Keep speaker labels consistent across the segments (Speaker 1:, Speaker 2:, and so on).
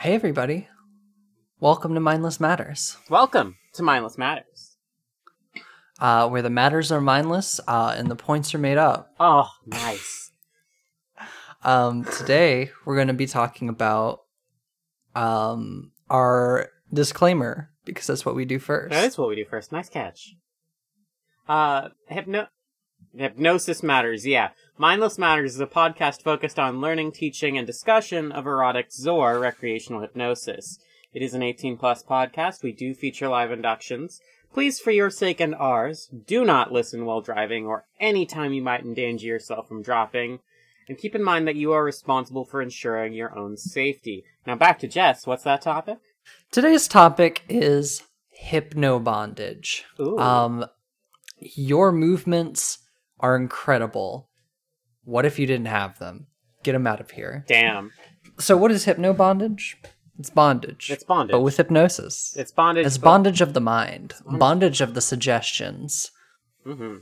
Speaker 1: Hey, everybody. Welcome to Mindless Matters,
Speaker 2: Welcome to Mindless Matters.
Speaker 1: uh, where the matters are mindless uh, and the points are made up.
Speaker 2: Oh, nice.
Speaker 1: Um, today, we're going to be talking about um, our disclaimer because that's what we do first.
Speaker 2: That is what we do first. Nice catch. Uh, hypno- hypnosis matters. Yeah, Mindless Matters is a podcast focused on learning, teaching, and discussion of erotic Zor recreational hypnosis. It is an 18 plus podcast. We do feature live inductions. Please, for your sake and ours, do not listen while driving or any time you might endanger yourself from dropping. And keep in mind that you are responsible for ensuring your own safety. Now back to Jess. What's that topic?
Speaker 1: Today's topic is hypnobondage.
Speaker 2: Ooh.
Speaker 1: Um, your movements are incredible. What if you didn't have them? Get them out of here.
Speaker 2: Damn.
Speaker 1: So, what is hypno bondage? It's bondage.
Speaker 2: It's bondage.
Speaker 1: But with hypnosis.
Speaker 2: It's bondage.
Speaker 1: It's bondage of the mind, bondage of the suggestions.
Speaker 2: hmm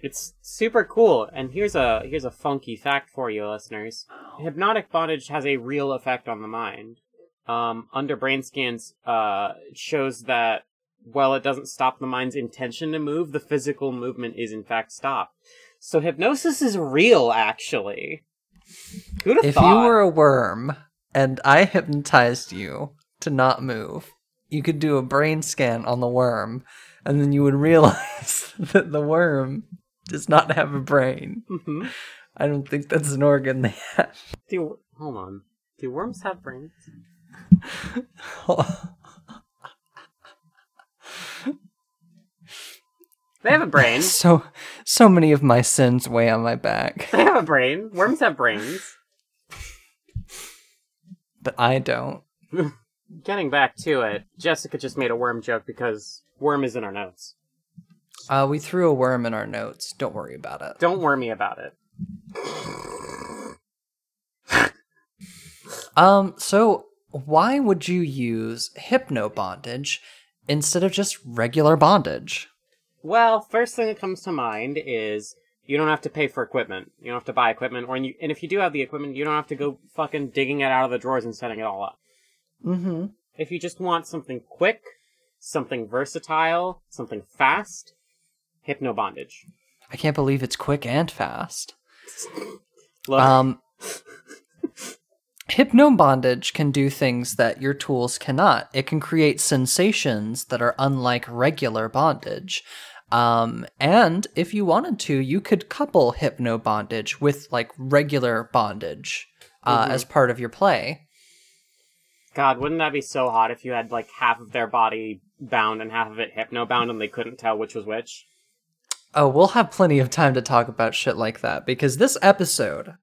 Speaker 2: It's super cool. And here's a here's a funky fact for you, listeners. Hypnotic bondage has a real effect on the mind. Um, under brain scans, uh, shows that while it doesn't stop the mind's intention to move, the physical movement is in fact stopped. So hypnosis is real, actually. Who'd have
Speaker 1: If
Speaker 2: thought?
Speaker 1: you were a worm and I hypnotized you to not move, you could do a brain scan on the worm, and then you would realize that the worm does not have a brain.
Speaker 2: Mhm.
Speaker 1: I don't think that's an organ they have.
Speaker 2: Do hold on. Do worms have brains? They have a brain.
Speaker 1: so, so many of my sins weigh on my back,
Speaker 2: They have a brain. Worms have brains.
Speaker 1: but I don't.
Speaker 2: Getting back to it, Jessica just made a worm joke because worm is in our notes.
Speaker 1: Uh, we threw a worm in our notes. Don't worry about it.
Speaker 2: Don't worry me about it.
Speaker 1: Um, so why would you use hypno bondage instead of just regular bondage?
Speaker 2: Well, first thing that comes to mind is you don't have to pay for equipment. You don't have to buy equipment, or you, and if you do have the equipment, you don't have to go fucking digging it out of the drawers and setting it all up.
Speaker 1: Mm-hmm.
Speaker 2: If you just want something quick, something versatile, something fast, hypno bondage.
Speaker 1: I can't believe it's quick and fast.
Speaker 2: Look,
Speaker 1: Um, hypno bondage can do things that your tools cannot. It can create sensations that are unlike regular bondage. Um, and if you wanted to, you could couple hypno bondage with like regular bondage uh,
Speaker 2: Mhm.
Speaker 1: as part of your play.
Speaker 2: God, wouldn't that be so hot if you had like half of their body bound and half of it hypno bound and they couldn't tell which was which?
Speaker 1: Oh, we'll have plenty of time to talk about shit like that because this episode,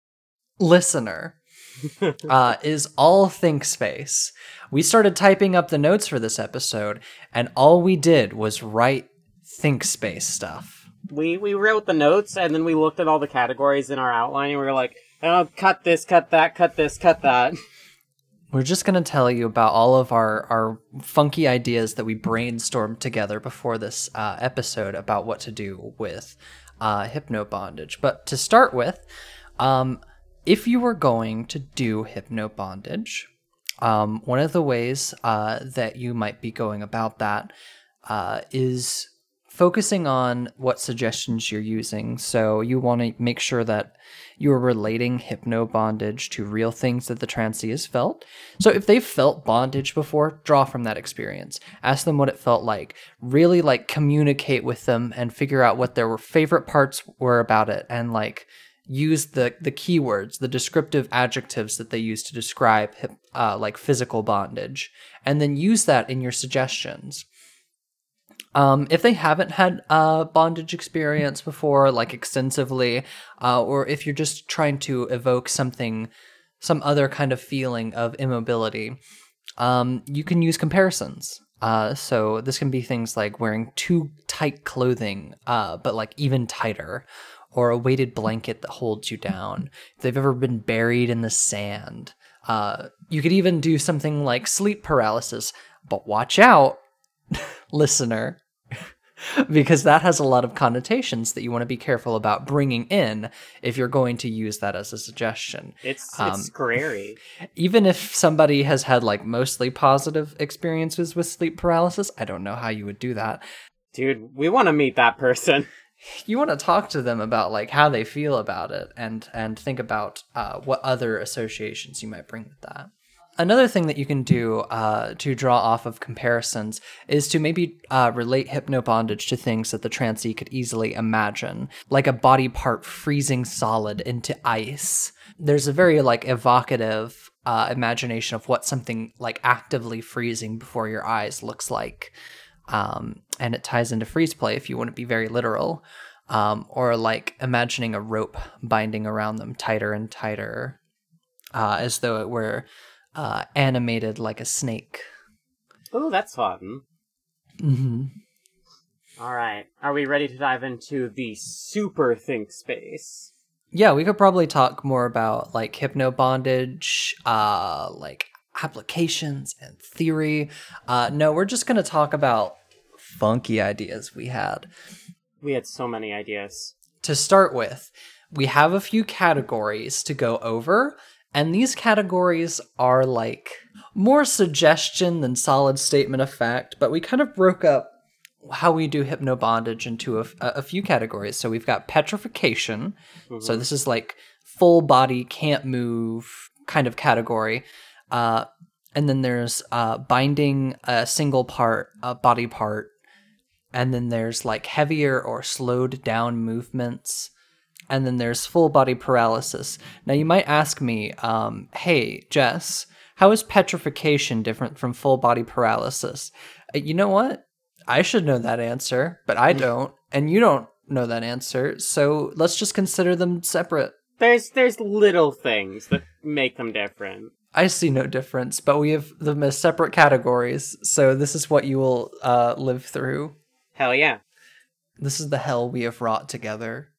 Speaker 1: listener, uh, is all think space. We started typing up the notes for this episode, and all we did was write think space stuff.
Speaker 2: We we wrote the notes and then we looked at all the categories in our outline and we were like, oh, cut this, cut that, cut this, cut that.
Speaker 1: We're just going to tell you about all of our, our funky ideas that we brainstormed together before this uh, episode about what to do with uh, hypno bondage. But to start with, um, if you were going to do hypno bondage, um, one of the ways uh, that you might be going about that uh, is focusing on what suggestions you're using. So you want to make sure that you're relating hypno bondage to real things that the trancee has felt. So if they've felt bondage before, draw from that experience. Ask them what it felt like. Really like communicate with them and figure out what their favorite parts were about it and like use the the keywords, the descriptive adjectives that they use to describe uh, like physical bondage, and then use that in your suggestions. Um, if they haven't had a bondage experience before, like extensively, uh, or if you're just trying to evoke something, some other kind of feeling of immobility, um, you can use comparisons. Uh, so this can be things like wearing too tight clothing, uh, but like even tighter, or a weighted blanket that holds you down. If they've ever been buried in the sand, uh, you could even do something like sleep paralysis. But watch out, listener. because that has a lot of connotations that you want to be careful about bringing in if you're going to use that as a suggestion.
Speaker 2: It's
Speaker 1: Um,
Speaker 2: it's scary.
Speaker 1: Even if somebody has had like mostly positive experiences with sleep paralysis, I don't know how you would do that.
Speaker 2: Dude, we want to meet that person.
Speaker 1: You want to talk to them about like how they feel about it and and think about uh, what other associations you might bring with that. Another thing that you can do uh, to draw off of comparisons is to maybe uh, relate hypnobondage to things that the trancee could easily imagine, like a body part freezing solid into ice. There's a very like evocative uh, imagination of what something like actively freezing before your eyes looks like, um, and it ties into freeze play if you want to be very literal, um, or like imagining a rope binding around them tighter and tighter, uh, as though it were uh, animated like a snake.
Speaker 2: Oh, that's fun.
Speaker 1: hmm
Speaker 2: All right. Are we ready to dive into the super think space?
Speaker 1: Yeah, we could probably talk more about like hypno bondage, uh, like applications and theory. Uh, no, we're just gonna talk about funky ideas we had.
Speaker 2: We had so many ideas.
Speaker 1: To start with, we have a few categories to go over, and these categories are like more suggestion than solid statement of fact, but we kind of broke up how we do hypno bondage into a, a few categories. So we've got petrification. So this is like full body, can't move kind of category. Uh, and then there's uh, binding a single part, a body part. And then there's like heavier or slowed down movements. And then there's full body paralysis. Now you might ask me, um, hey, Jess, how is petrification different from full body paralysis? Uh, You know what? I should know that answer, but I don't, and you don't know that answer. So let's just consider them separate.
Speaker 2: There's there's little things that make them different.
Speaker 1: I see no difference, but we have them as separate categories. So this is what you will uh, live through.
Speaker 2: Hell yeah.
Speaker 1: This is the hell we have wrought together.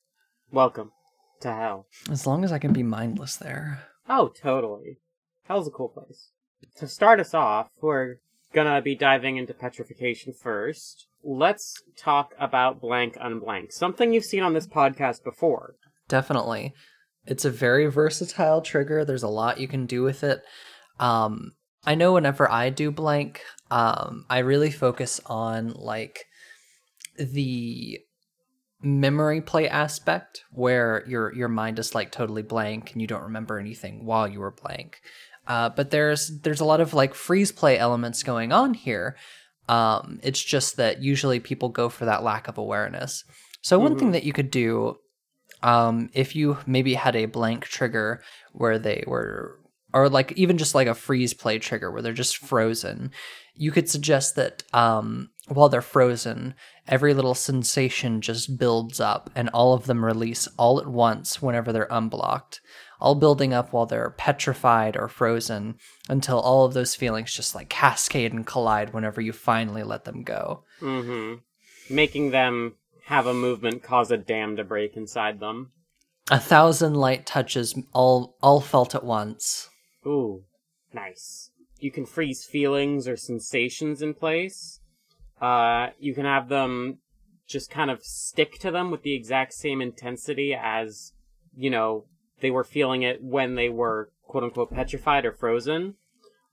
Speaker 2: Welcome to hell.
Speaker 1: As long as I can be mindless there.
Speaker 2: Oh, totally. Hell's a cool place. To start us off, we're gonna be diving into petrification first. Let's talk about blank unblank. Something you've seen on this podcast before.
Speaker 1: Definitely. It's a very versatile trigger. There's a lot you can do with it. Um, I know whenever I do blank, um, I really focus on like the memory play aspect where your your mind is like totally blank and you don't remember anything while you were blank. Uh, but there's there's a lot of like freeze play elements going on here. Um, it's just that usually people go for that lack of awareness. So one thing that you could do um, if you maybe had a blank trigger where they were, or like even just like a freeze play trigger where they're just frozen, you could suggest that um, while they're frozen, every little sensation just builds up and all of them release all at once whenever they're unblocked, all building up while they're petrified or frozen until all of those feelings just like cascade and collide whenever you finally let them go.
Speaker 2: Mm-hmm. Making them have a movement cause a dam to break inside them.
Speaker 1: A thousand light touches all all felt at once.
Speaker 2: Ooh, nice. You can freeze feelings or sensations in place. Uh, you can have them just kind of stick to them with the exact same intensity as, you know, they were feeling it when they were quote unquote petrified or frozen.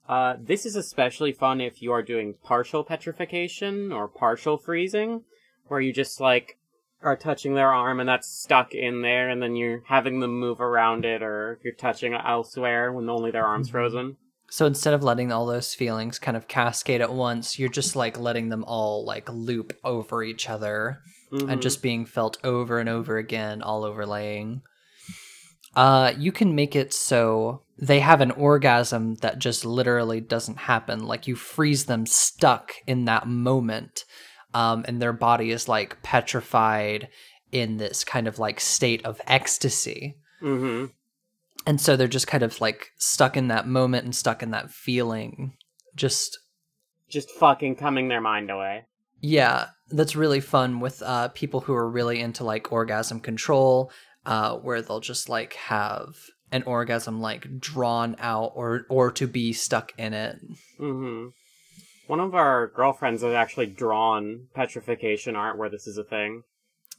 Speaker 2: Uh, this is especially fun if you are doing partial petrification or partial freezing, where you just like are touching their arm and that's stuck in there, and then you're having them move around it, or you're touching elsewhere when only their arm's frozen.
Speaker 1: So instead of letting all those feelings kind of cascade at once, you're just like letting them all like loop over each other and just being felt over and over again, all overlaying. Uh, you can make it so they have an orgasm that just literally doesn't happen. Like you freeze them stuck in that moment, um, and their body is like petrified in this kind of like state of ecstasy.
Speaker 2: Mm-hmm.
Speaker 1: And so they're just kind of like stuck in that moment and stuck in that feeling. Just
Speaker 2: Just fucking coming their mind away.
Speaker 1: yeah, that's really fun with uh, people who are really into like orgasm control, uh, where they'll just like have an orgasm like drawn out or or to be stuck in it.
Speaker 2: Mm-hmm. One of our girlfriends has actually drawn petrification art where this is a thing.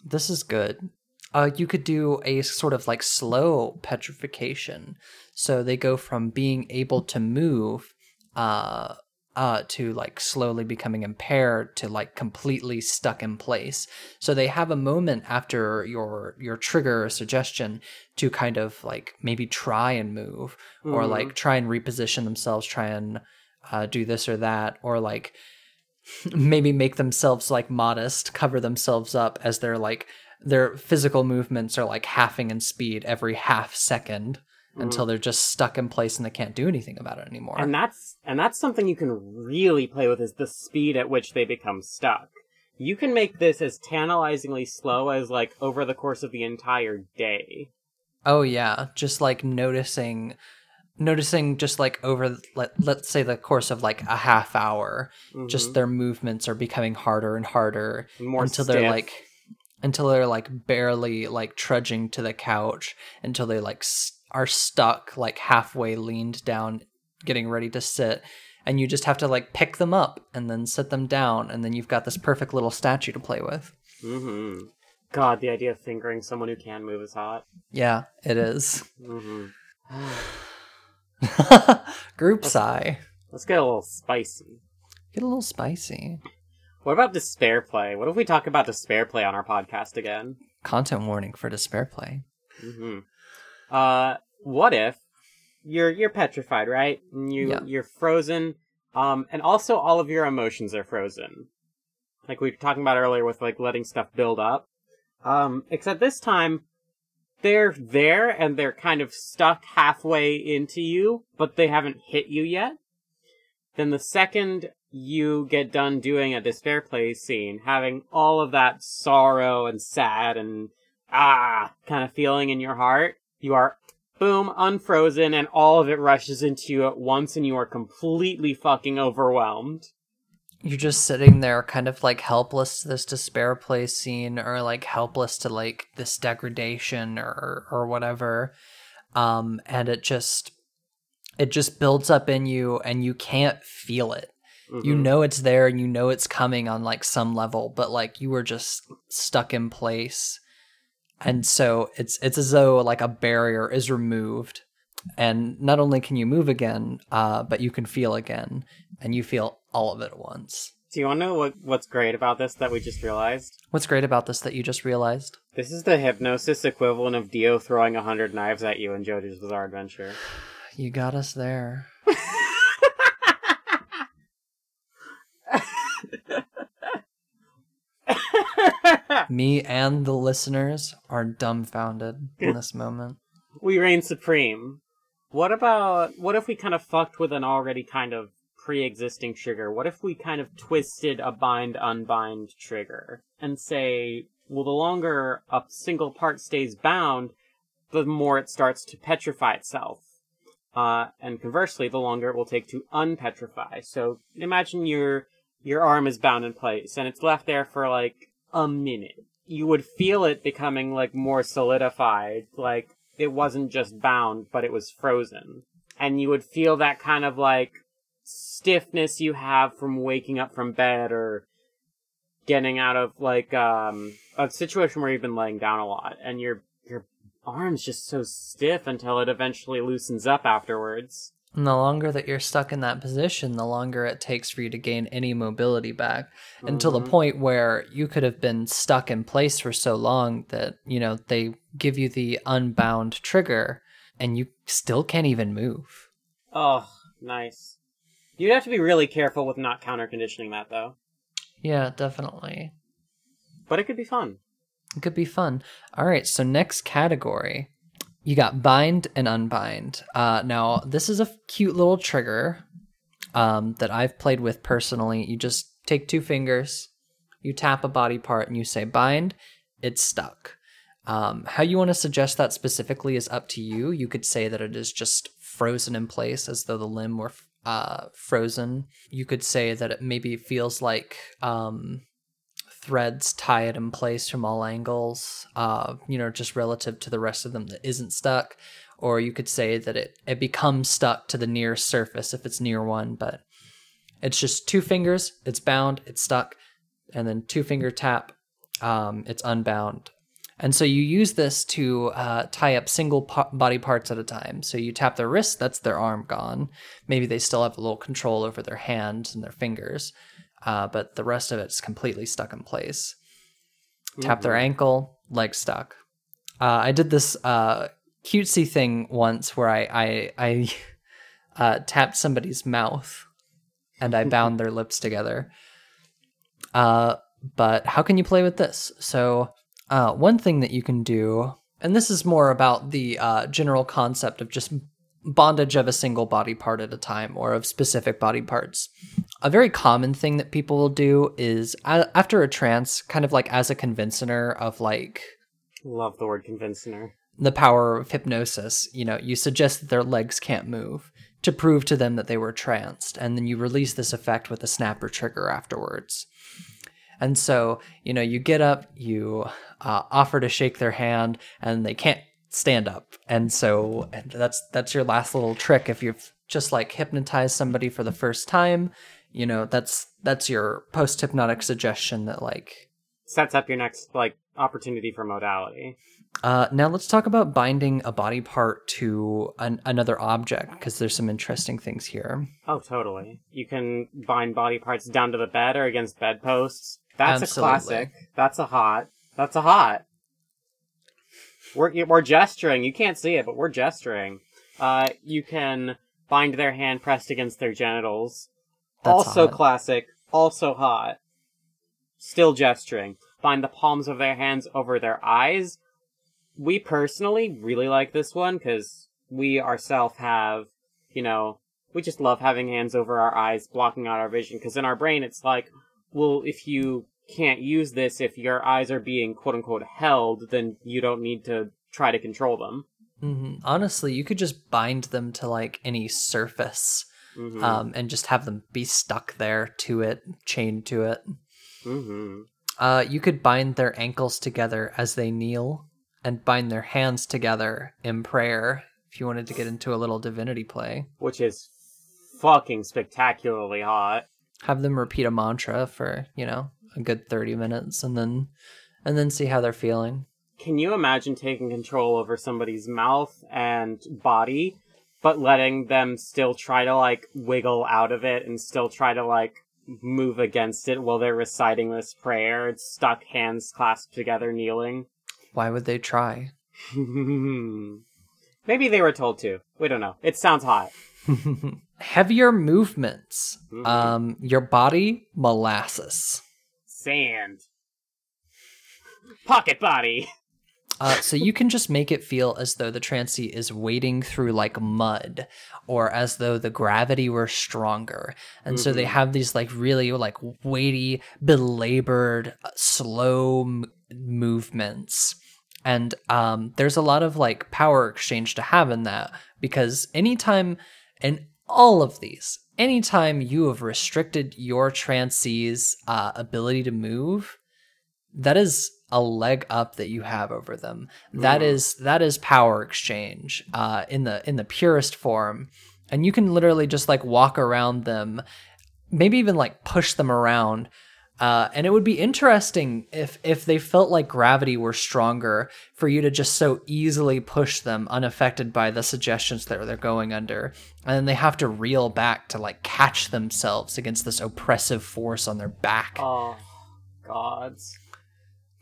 Speaker 1: This is good. Uh, you could do a sort of like slow petrification. So they go from being able to move uh, uh, to like slowly becoming impaired to like completely stuck in place. So they have a moment after your your trigger or suggestion to kind of like maybe try and move or
Speaker 2: Mhm.
Speaker 1: like try and reposition themselves, try and uh, do this or that, or like maybe make themselves like modest, cover themselves up as they're like their physical movements are like halving in speed every half second until they're just stuck in place and they can't do anything about it anymore.
Speaker 2: And that's and that's something you can really play with is the speed at which they become stuck. You can make this as tantalizingly slow as like over the course of the entire day.
Speaker 1: oh yeah, just like noticing noticing just like over let, let's say the course of like a half hour just their movements are becoming harder and harder
Speaker 2: Mm-hmm. More
Speaker 1: until they're like until they're like barely like trudging to the couch until they like are stuck like halfway leaned down getting ready to sit. And you just have to like pick them up and then sit them down and then you've got this perfect little statue to play with.
Speaker 2: Hmm God, the idea of fingering someone who can move is hot.
Speaker 1: yeah it is.
Speaker 2: Hmm
Speaker 1: group sigh
Speaker 2: Let's get a little spicy.
Speaker 1: get a little spicy
Speaker 2: What about despair play? What if we talk about despair play on our podcast again?
Speaker 1: content warning for despair play
Speaker 2: hmm Uh, what if you're you're petrified, right? And you
Speaker 1: Yeah.
Speaker 2: you're frozen, um, and also all of your emotions are frozen, like we were talking about earlier with like letting stuff build up. Um, except this time they're there and they're kind of stuck halfway into you, but they haven't hit you yet. Then the second you get done doing a despair play scene, having all of that sorrow and sad and ah kind of feeling in your heart, you are boom unfrozen and all of it rushes into you at once and you are completely fucking overwhelmed.
Speaker 1: You're just sitting there kind of like helpless to this despair play scene or like helpless to like this degradation or or whatever. Um and it just it just builds up in you and you can't feel it. You
Speaker 2: Mhm.
Speaker 1: know it's there and you know it's coming on like some level but like you were just stuck in place. And so it's it's as though like a barrier is removed. And not only can you move again uh but you can feel again. And you feel all of it at once
Speaker 2: Do you want to know what, what's great about this that we just realized?
Speaker 1: what's great about this that you just realized
Speaker 2: This is the hypnosis equivalent of Dio throwing a hundred knives at you in JoJo's Bizarre Adventure.
Speaker 1: you got us there me and the listeners are dumbfounded in this moment
Speaker 2: we reign supreme. What about what if we kind of fucked with an already kind of pre-existing trigger? What if we kind of twisted a bind unbind trigger and say, well, the longer a single part stays bound, the more it starts to petrify itself. Uh, and conversely, the longer it will take to unpetrify. So imagine your your arm is bound in place and it's left there for like a minute. You would feel it becoming like more solidified, like it wasn't just bound, but it was frozen. And you would feel that kind of like stiffness you have from waking up from bed or getting out of like um a situation where you've been laying down a lot and your your arm's just so stiff until it eventually loosens up afterwards.
Speaker 1: And the longer that you're stuck in that position, the longer it takes for you to gain any mobility back until the
Speaker 2: Mhm.
Speaker 1: point where you could have been stuck in place for so long that, you know, they give you the unbound trigger and you still can't even move.
Speaker 2: Oh, nice. You'd have to be really careful with not counter conditioning that though.
Speaker 1: Yeah, definitely.
Speaker 2: But it could be fun.
Speaker 1: It could be fun. All right, so next category. You got bind and unbind. Uh, now, this is a cute little trigger um, that I've played with personally. You just take two fingers, you tap a body part, and you say bind, it's stuck. Um, how you want to suggest that specifically is up to you. You could say that it is just frozen in place as though the limb were uh, frozen. You could say that it maybe feels like um, threads tie it in place from all angles, uh, you know, just relative to the rest of them that isn't stuck. Or you could say that it, it becomes stuck to the nearest surface if it's near one, but It's just two fingers, it's bound, it's stuck, and then two finger tap, um, it's unbound. And so you use this to uh, tie up single po- body parts at a time. So you tap their wrist, that's their arm gone. Maybe they still have a little control over their hands and their fingers, uh, but the rest of it's completely stuck in place. Tap their ankle, leg stuck. Uh, I did this uh, cutesy thing once where I I, I uh, tapped somebody's mouth and I bound their lips together. Uh, but how can you play with this? So uh, one thing that you can do, and this is more about the uh, general concept of just bondage of a single body part at a time or of specific body parts. A very common thing that people will do is a- after a trance, kind of like as a convincer of like
Speaker 2: Love the word convincer.
Speaker 1: the power of hypnosis, you know, you suggest that their legs can't move to prove to them that they were tranced, and then you release this effect with a snap or trigger afterwards. And so, you know, you get up, you uh, offer to shake their hand, and they can't stand up. And so and that's that's your last little trick. If you've just like hypnotized somebody for the first time, you know, that's that's your post hypnotic suggestion that like
Speaker 2: Sets up your next like opportunity for modality.
Speaker 1: Uh, now let's talk about binding a body part to an, another object because there's some interesting things here.
Speaker 2: Oh, totally. You can bind body parts down to the bed or against bedposts. That's
Speaker 1: Absolutely.
Speaker 2: a classic. That's a hot. That's a hot. We're we're gesturing. You can't see it, but we're gesturing. Uh, you can bind their hand pressed against their genitals.
Speaker 1: That's
Speaker 2: also
Speaker 1: hot.
Speaker 2: classic. Also hot. Still gesturing. Bind the palms of their hands over their eyes. We personally really like this one because we ourselves have, you know, we just love having hands over our eyes, blocking out our vision. Because in our brain, it's like, well, if you can't use this, if your eyes are being quote unquote held, then you don't need to try to control them.
Speaker 1: Mm-hmm. Honestly, you could just bind them to like any surface
Speaker 2: hmm
Speaker 1: um, and just have them be stuck there to it, chained to it.
Speaker 2: hmm
Speaker 1: Uh, you could bind their ankles together as they kneel and bind their hands together in prayer if you wanted to get into a little divinity play.
Speaker 2: Which is fucking spectacularly hot.
Speaker 1: have them repeat a mantra for you know a good 30 minutes and then and then see how they're feeling
Speaker 2: Can you imagine taking control over somebody's mouth and body, but letting them still try to like wiggle out of it and still try to like move against it while they're reciting this prayer? It's stuck, hands clasped together, kneeling.
Speaker 1: why would they try
Speaker 2: Maybe they were told to. We don't know. It sounds hot.
Speaker 1: heavier movements
Speaker 2: Mhm.
Speaker 1: um your body molasses
Speaker 2: Sand. Pocket body.
Speaker 1: uh, so you can just make it feel as though the trancee is wading through like mud or as though the gravity were stronger and so they
Speaker 2: Mhm.
Speaker 1: have these like really like weighty belabored uh, slow m- movements and um, there's a lot of like power exchange to have in that because anytime in all of these anytime you have restricted your trancee's uh, ability to move that is a leg up that you have over them. That
Speaker 2: Mm.
Speaker 1: is that is power exchange uh, in the in the purest form, and you can literally just like walk around them, maybe even like push them around. Uh, and it would be interesting if if they felt like gravity were stronger for you to just so easily push them unaffected by the suggestions that they're going under, and then they have to reel back to like catch themselves against this oppressive force on their back
Speaker 2: Oh, gods.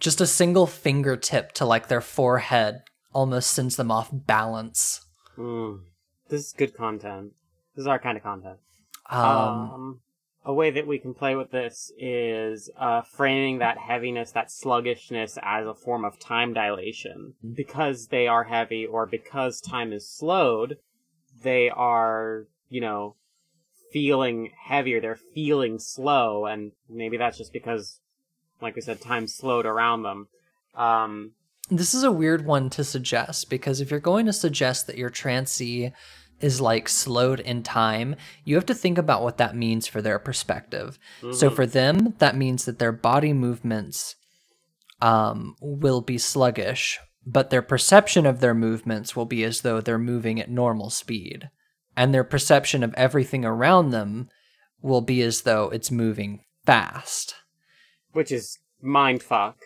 Speaker 1: just a single fingertip to like their forehead almost sends them off balance.
Speaker 2: Mm. This is good content. This is our kind of content.
Speaker 1: Um,
Speaker 2: Um, a way that we can play with this is uh, framing that heaviness, that sluggishness as a form of time dilation. Because they are heavy or because time is slowed, they are, you know, feeling heavier. They're feeling slow, and maybe that's just because, like we said, time slowed around them. Um,
Speaker 1: this is a weird one to suggest because if you're going to suggest that your trancee is like slowed in time, you have to think about what that means for their perspective. So
Speaker 2: mhm.
Speaker 1: for them, that means that their body movements um, will be sluggish, but their perception of their movements will be as though they're moving at normal speed. And their perception of everything around them will be as though it's moving fast.
Speaker 2: Which is mind fuck.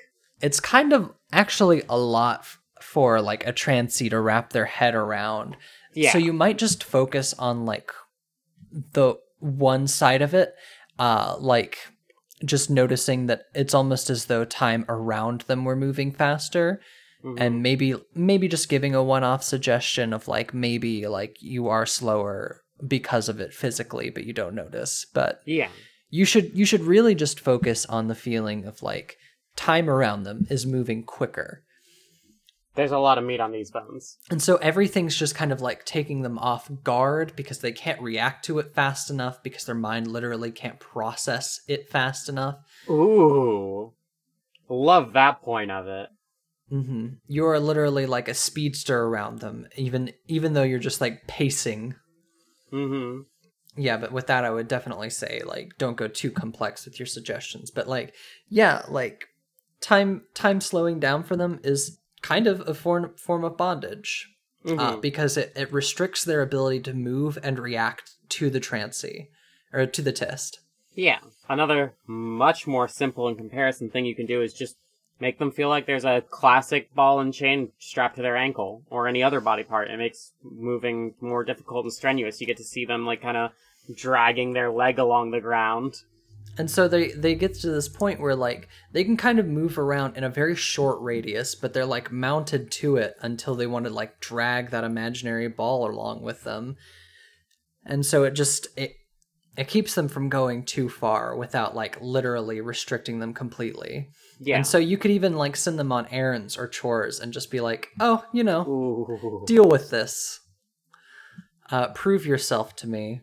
Speaker 1: It's kind of actually a lot f- for like a trancee to wrap their head around.
Speaker 2: Yeah.
Speaker 1: So you might just focus on like the one side of it, uh, like just noticing that it's almost as though time around them were moving faster.
Speaker 2: Mhm.
Speaker 1: And maybe maybe just giving a one-off suggestion of like maybe like you are slower because of it physically, but you don't notice. But
Speaker 2: yeah.
Speaker 1: you should you should really just focus on the feeling of like time around them is moving quicker.
Speaker 2: There's a lot of meat on these bones.
Speaker 1: And so everything's just kind of like taking them off guard because they can't react to it fast enough because their mind literally can't process it fast enough.
Speaker 2: Ooh. Love that point of it.
Speaker 1: hmm You're literally like a speedster around them, even even though you're just like pacing.
Speaker 2: Mm-hmm.
Speaker 1: Yeah, but with that, I would definitely say like don't go too complex with your suggestions. But like, yeah, like time time slowing down for them is kind of a form form of bondage uh,
Speaker 2: Mhm.
Speaker 1: because it, it restricts their ability to move and react to the trancy or to the test.
Speaker 2: Yeah. Another much more simple in comparison thing you can do is just make them feel like there's a classic ball and chain strapped to their ankle or any other body part. It makes moving more difficult and strenuous. You get to see them like kind of dragging their leg along the ground.
Speaker 1: And so they they get to this point where like they can kind of move around in a very short radius, but they're like mounted to it until they want to like drag that imaginary ball along with them. And so it just it it keeps them from going too far without like literally restricting them completely.
Speaker 2: Yeah.
Speaker 1: And so you could even like send them on errands or chores and just be like, "Oh, you know,
Speaker 2: Ooh.
Speaker 1: deal with this. Uh prove yourself to me."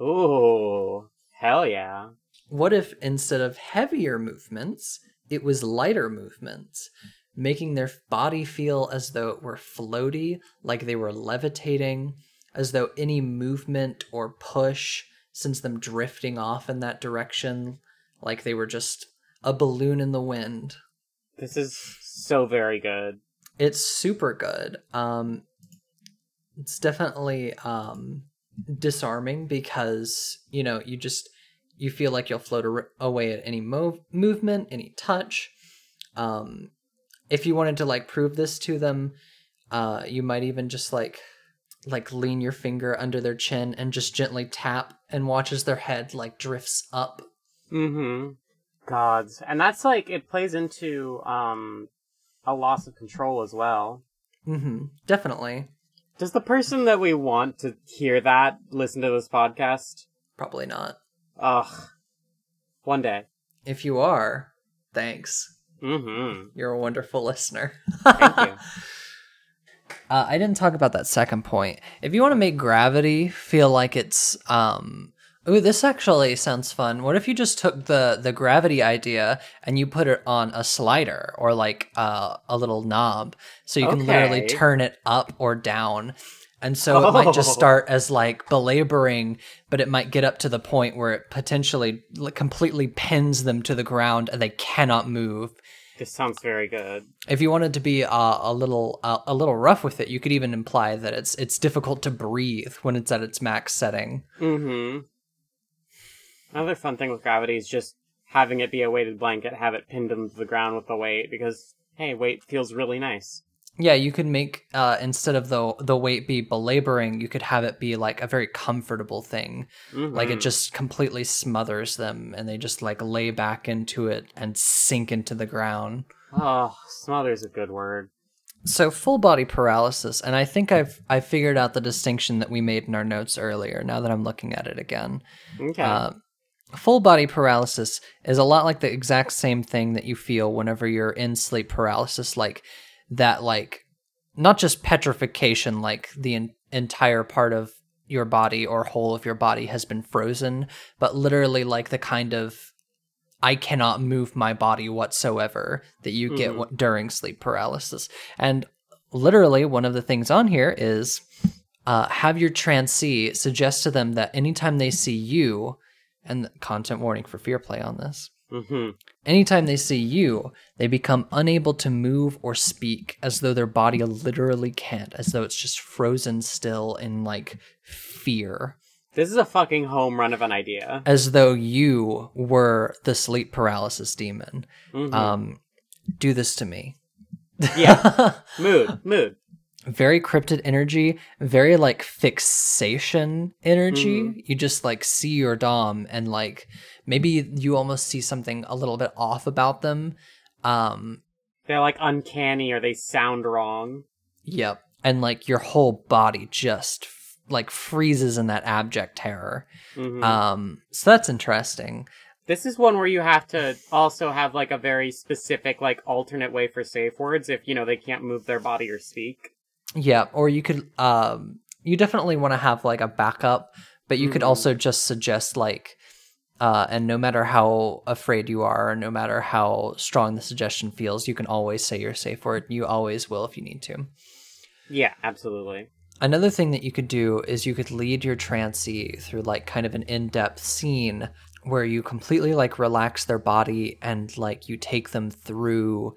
Speaker 2: Ooh. Hell yeah.
Speaker 1: What if instead of heavier movements, it was lighter movements, making their body feel as though it were floaty, like they were levitating, as though any movement or push sends them drifting off in that direction, like they were just a balloon in the wind.
Speaker 2: This is so very good.
Speaker 1: It's super good. Um, it's definitely um, disarming because you know you just you feel like you'll float ar- away at any move movement, any touch. Um, if you wanted to like prove this to them, uh, you might even just like like lean your finger under their chin and just gently tap and watch as their head like drifts up.
Speaker 2: Mm-hmm. Gods. And that's like it plays into um a loss of control as well.
Speaker 1: Mm-hmm. Definitely.
Speaker 2: Does the person that we want to hear that listen to this podcast?
Speaker 1: Probably not.
Speaker 2: Ugh. One day.
Speaker 1: If you are, thanks.
Speaker 2: Mm-hmm.
Speaker 1: You're a wonderful listener.
Speaker 2: Thank you.
Speaker 1: Uh, I didn't talk about that second point. If you want to make gravity feel like it's um Ooh, this actually sounds fun. What if you just took the the gravity idea and you put it on a slider or like uh, a little knob, so you can literally turn it up or down. And so it might just
Speaker 2: Oh.
Speaker 1: start as like belaboring, but it might get up to the point where it potentially like, completely pins them to the ground and they cannot move.
Speaker 2: This sounds very good.
Speaker 1: If you wanted to be uh, a little uh, a little rough with it, you could even imply that it's it's difficult to breathe when it's at its max setting.
Speaker 2: Mm-hmm. Another fun thing with gravity is just having it be a weighted blanket, have it pinned into the ground with the weight, because hey, weight feels really nice.
Speaker 1: Yeah, you could make uh, instead of the the weight be belaboring, you could have it be like a very comfortable thing. Like it
Speaker 2: Mhm.
Speaker 1: just completely smothers them, and they just like lay back into it and sink into the ground.
Speaker 2: Oh, smother's is a good word.
Speaker 1: So full body paralysis, and I think I've I figured out the distinction that we made in our notes earlier. Now that I'm looking at it again,
Speaker 2: Okay.
Speaker 1: uh, full body paralysis is a lot like the exact same thing that you feel whenever you're in sleep paralysis, like that, like not just petrification, like the en- entire part of your body or whole of your body has been frozen, but literally like the kind of I cannot move my body whatsoever that you get
Speaker 2: Mhm.
Speaker 1: w- during sleep paralysis. And literally, one of the things on here is uh, have your trancee suggest to them that anytime they see you, and content warning for fear play on this.
Speaker 2: Mm-hmm.
Speaker 1: Anytime they see you, they become unable to move or speak as though their body literally can't, as though it's just frozen still in like fear.
Speaker 2: This is a fucking home run of an idea.
Speaker 1: as though you were the sleep paralysis demon.
Speaker 2: Mhm.
Speaker 1: Um, do this to me.
Speaker 2: yeah. Mood. Mood.
Speaker 1: very cryptid energy, very like fixation energy.
Speaker 2: Mhm.
Speaker 1: You just like see your dom and like maybe you almost see something a little bit off about them. Um,
Speaker 2: They're like uncanny or they sound wrong.
Speaker 1: yep. And like your whole body just f- like freezes in that abject terror.
Speaker 2: Mhm.
Speaker 1: Um, so that's interesting.
Speaker 2: This is one where you have to also have like a very specific like alternate way for safe words if you know they can't move their body or speak.
Speaker 1: Yeah, or you could um you definitely want to have like a backup, but you could
Speaker 2: Mhm.
Speaker 1: also just suggest like uh and no matter how afraid you are, no matter how strong the suggestion feels, you can always say your safe word. You always will if you need to.
Speaker 2: Yeah, absolutely.
Speaker 1: Another thing that you could do is you could lead your trancee through like kind of an in-depth scene where you completely like relax their body and like you take them through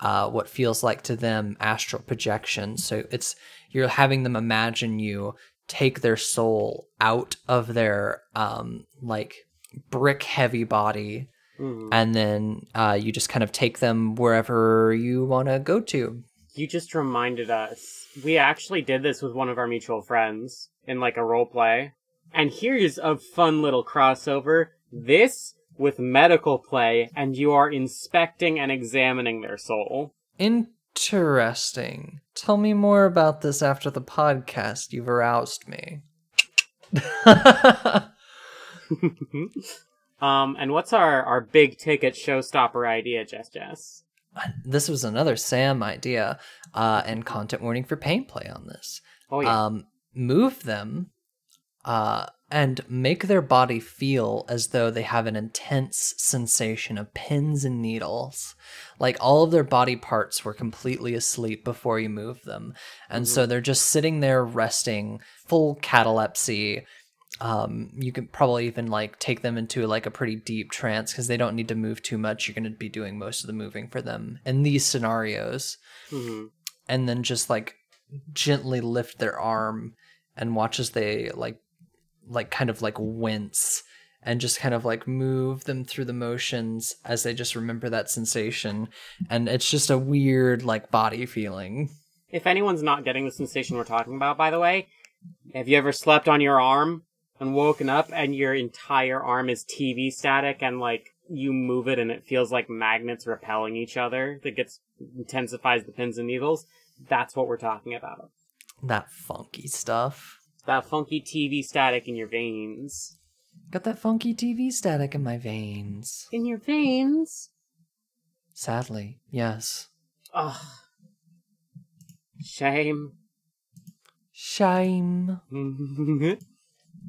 Speaker 1: uh, what feels like to them astral projection. So it's you're having them imagine you take their soul out of their um, like brick heavy body
Speaker 2: Mhm.
Speaker 1: and then uh, you just kind of take them wherever you want to go to.
Speaker 2: You just reminded us. We actually did this with one of our mutual friends in like a role play. And here's a fun little crossover. This with medical play, and you are inspecting and examining their soul.
Speaker 1: Interesting. Tell me more about this after the podcast. You've aroused me.
Speaker 2: um, and what's our, our big ticket showstopper idea, Jess Jess?
Speaker 1: this was another Sam idea, uh, and content warning for pain play on this.
Speaker 2: Oh yeah.
Speaker 1: Um, move them, uh, and make their body feel as though they have an intense sensation of pins and needles. Like all of their body parts were completely asleep before you move them. And so they're just sitting there resting, full catalepsy. Um, you can probably even like take them into like a pretty deep trance because they don't need to move too much. You're going to be doing most of the moving for them in these scenarios.
Speaker 2: Hmm
Speaker 1: and then just like gently lift their arm and watch as they like like kind of like wince and just kind of like move them through the motions as they just remember that sensation. And it's just a weird like body feeling.
Speaker 2: If anyone's not getting the sensation we're talking about, by the way, have you ever slept on your arm and woken up and your entire arm is TV static and like you move it and it feels like magnets repelling each other that gets intensifies the pins and needles? That's what we're talking about.
Speaker 1: that funky stuff
Speaker 2: That funky TV static in your veins.
Speaker 1: got that funky tv static in my veins
Speaker 2: In your veins?
Speaker 1: sadly yes
Speaker 2: Ugh. Shame.
Speaker 1: shame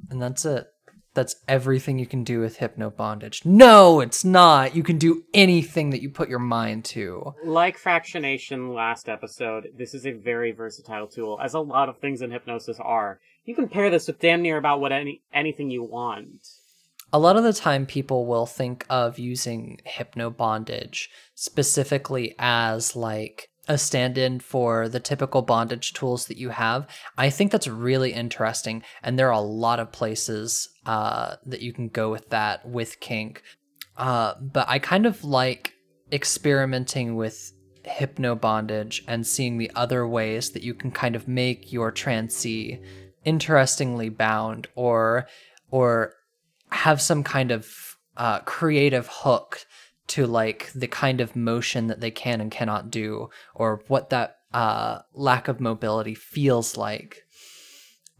Speaker 1: And that's it. That's everything you can do with hypno bondage. No, it's not. You can do anything that you put your mind to.
Speaker 2: like fractionation last episode, this is a very versatile tool, as a lot of things in hypnosis are. You can pair this with damn near about what any anything you want.
Speaker 1: A lot of the time, people will think of using hypno bondage specifically as like a stand in for the typical bondage tools that you have. I think that's really interesting. And there are a lot of places uh, that you can go with that with kink. Uh, but I kind of like experimenting with hypno bondage and seeing the other ways that you can kind of make your trancee interestingly bound or or have some kind of uh, creative hook to like the kind of motion that they can and cannot do or what that uh, lack of mobility feels like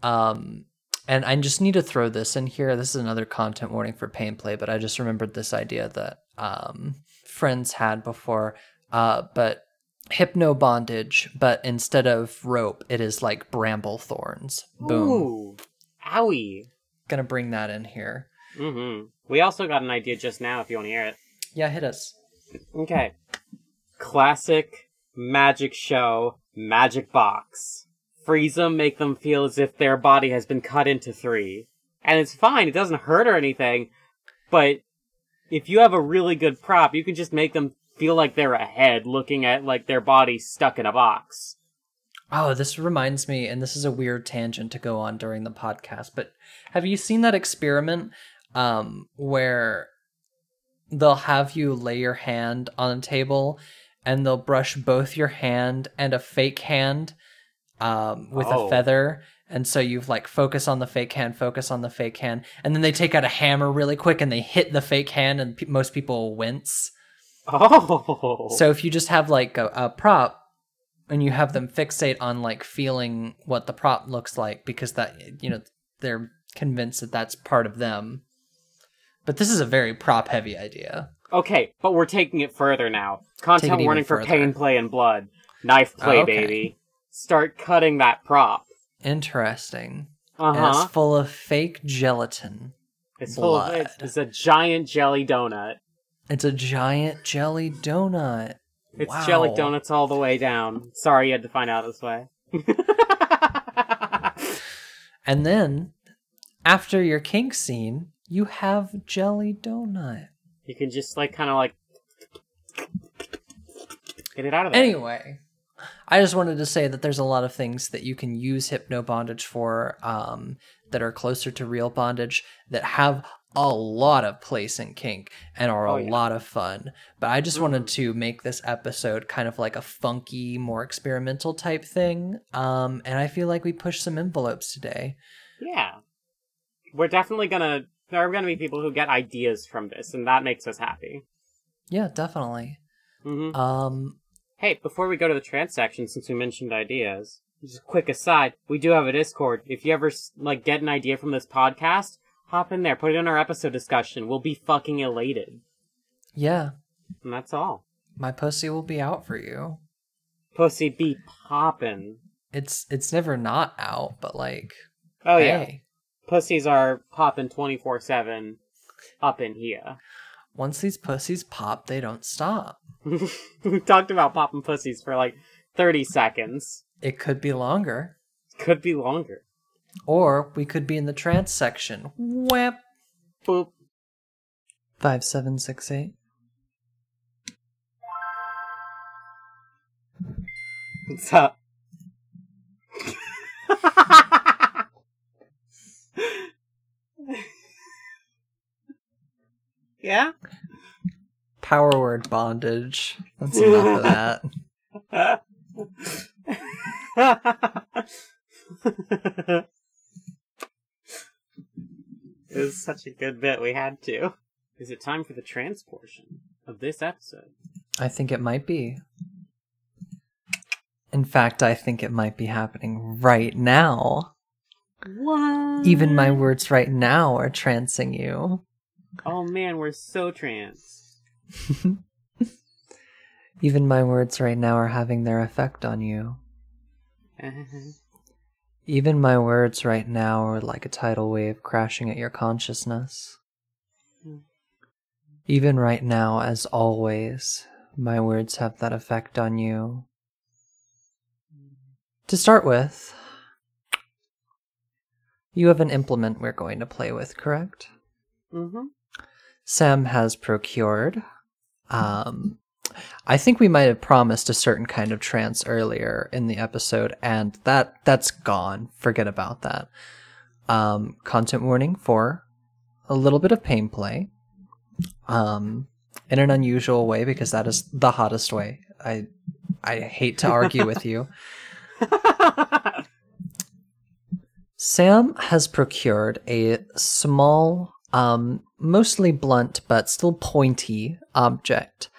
Speaker 1: um and i just need to throw this in here this is another content warning for pain play but i just remembered this idea that um friends had before uh but hypno bondage but instead of rope it is like bramble thorns boom
Speaker 2: Ooh. Owie.
Speaker 1: gonna bring that in here
Speaker 2: Mm-hmm. We also got an idea just now if you want to hear it.
Speaker 1: Yeah hit us
Speaker 2: Okay. Classic magic show, magic box. Freeze them, make them feel as if their body has been cut into three. And it's fine, it doesn't hurt or anything, but if you have a really good prop, you can just make them feel like they're a head looking at like their body stuck in a box.
Speaker 1: Oh, this reminds me, and this is a weird tangent to go on during the podcast, but Have you seen that experiment um, where they'll have you lay your hand on a table and they'll brush both your hand and a fake hand um, with
Speaker 2: Oh.
Speaker 1: a feather? And so you've like focus on the fake hand, focus on the fake hand, and then they take out a hammer really quick and they hit the fake hand, and pe- most people wince.
Speaker 2: Oh.
Speaker 1: So if you just have like a, a prop and you have them fixate on like feeling what the prop looks like because that you know they're convinced that that's part of them. But this is a very prop heavy idea.
Speaker 2: Okay, but we're taking it further now. Content warning for pain, play, and blood. Knife play,
Speaker 1: Okay.
Speaker 2: baby. Start cutting that prop.
Speaker 1: Interesting.
Speaker 2: Uh
Speaker 1: And it's
Speaker 2: huh.
Speaker 1: full of fake gelatin.
Speaker 2: It's full of
Speaker 1: blood.
Speaker 2: it's, it's a giant jelly donut.
Speaker 1: It's a giant jelly donut.
Speaker 2: It's
Speaker 1: Wow.
Speaker 2: jelly donuts all the way down. Sorry you had to find out this way.
Speaker 1: And then after your kink scene, you have jelly donut.
Speaker 2: you can just like kind of like get it out of there.
Speaker 1: Anyway, I just wanted to say that there's a lot of things that you can use hypno bondage for um, that are closer to real bondage that have a lot of place in kink and are
Speaker 2: Oh,
Speaker 1: a
Speaker 2: yeah.
Speaker 1: lot of fun. But I just wanted to make this episode kind of like a funky, more experimental type thing. Um, and I feel like we pushed some envelopes today.
Speaker 2: Yeah. We're definitely gonna there are gonna be people who get ideas from this, and that makes us happy.
Speaker 1: Yeah, definitely.
Speaker 2: Mm-hmm.
Speaker 1: Um,
Speaker 2: Hey, before we go to the trance section, since we mentioned ideas, just a quick aside, we do have a Discord. If you ever like get an idea from this podcast, hop in there, put it in our episode discussion. We'll be fucking elated,
Speaker 1: yeah,
Speaker 2: and that's all.
Speaker 1: my pussy will be out for you.
Speaker 2: Pussy be poppin'.
Speaker 1: It's it's never not out, but like,
Speaker 2: Oh yeah,
Speaker 1: hey,
Speaker 2: pussies are popping twenty four seven up in here.
Speaker 1: once these pussies pop, they don't stop.
Speaker 2: we talked about popping pussies for like thirty seconds.
Speaker 1: It could be longer,
Speaker 2: Could be longer.
Speaker 1: or we could be in the trance section. Whap.
Speaker 2: Boop.
Speaker 1: Five seven six eight.
Speaker 2: What's up? yeah?
Speaker 1: Power word bondage. That's enough of that.
Speaker 2: it was such a good bit, we had to. Is it time for the trance portion of this episode?
Speaker 1: I think it might be. In fact, I think it might be happening right now.
Speaker 2: What?
Speaker 1: Even my words right now are trancing you.
Speaker 2: Oh man, we're so trans.
Speaker 1: Even my words right now are having their effect on you. Even my words right now are like a tidal wave crashing at your consciousness. Even right now, as always, my words have that effect on you. To start with, you have an implement we're going to play with, correct?
Speaker 2: mm-hmm.
Speaker 1: Sam has procured. Um, I think we might have promised a certain kind of trance earlier in the episode, and that that's gone. Forget about that. Um, content warning for a little bit of pain play, um, in an unusual way because that is the hottest way. I I hate to argue with you. Sam has procured a small, um, mostly blunt but still pointy object.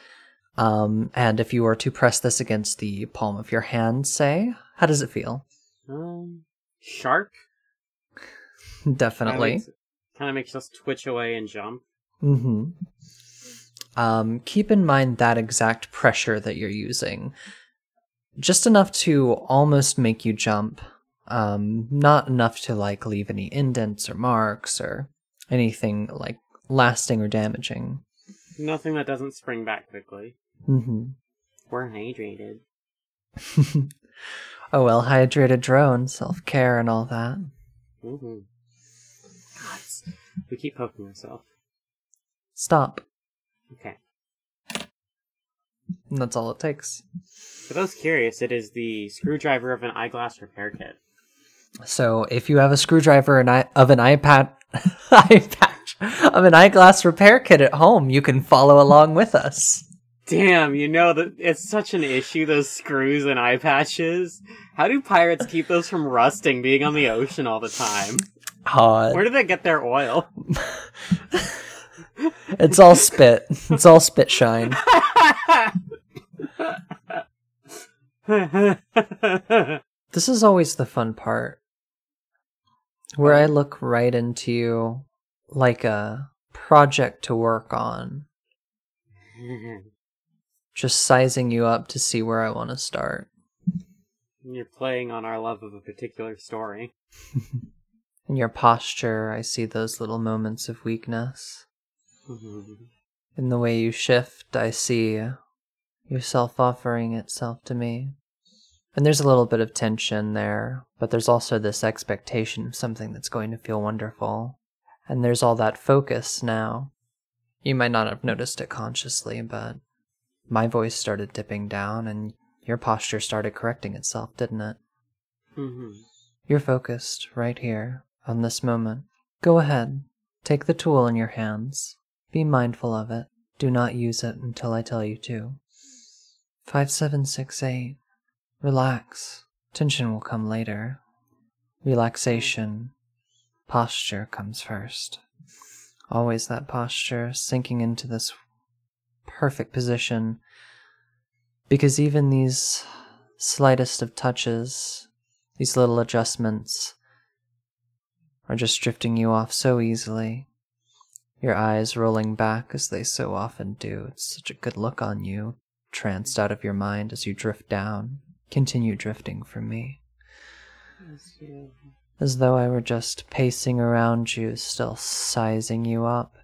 Speaker 1: Um, and if you were to press this against the palm of your hand, say, how does it feel?
Speaker 2: um, sharp?
Speaker 1: Definitely.
Speaker 2: Kind of makes us twitch away and jump.
Speaker 1: hmm Um, keep in mind that exact pressure that you're using. Just enough to almost make you jump. Um, not enough to like leave any indents or marks or anything like lasting or damaging.
Speaker 2: Nothing that doesn't spring back quickly.
Speaker 1: hmm
Speaker 2: We're hydrated.
Speaker 1: oh well hydrated drone, self care, and all that.
Speaker 2: Mm-hmm. God, we keep poking ourselves.
Speaker 1: Stop.
Speaker 2: Okay.
Speaker 1: And that's all it takes.
Speaker 2: For those curious, it is the screwdriver of an eyeglass repair kit.
Speaker 1: So if you have a screwdriver and I of an iPad eye of an eyeglass repair kit at home, you can follow along with us.
Speaker 2: Damn, you know that it's such an issue. Those screws and eye patches. How do pirates keep those from rusting, being on the ocean all the time?
Speaker 1: Uh,
Speaker 2: Where do they get their oil?
Speaker 1: it's all spit. It's all spit shine. This is always the fun part. Where I look right into you like a project to work on, just sizing you up to see where I want to start.
Speaker 2: You're playing on our love of a particular story.
Speaker 1: In your posture, I see those little moments of weakness. In the way you shift, I see yourself offering itself to me. And there's a little bit of tension there, but there's also this expectation of something that's going to feel wonderful. And there's all that focus now. You might not have noticed it consciously, but my voice started dipping down and your posture started correcting itself, didn't it?
Speaker 2: Mhm.
Speaker 1: You're focused right here on this moment. Go ahead, take the tool in your hands. Be mindful of it. Do not use it until I tell you to. 5768. Relax. Tension will come later. Relaxation. Posture comes first. Always that posture, sinking into this perfect position. Because even these slightest of touches, these little adjustments, are just drifting you off so easily. Your eyes rolling back as they so often do. It's such a good look on you, tranced out of your mind as you drift down. Continue drifting from me. As though I were just pacing around you, still sizing you up,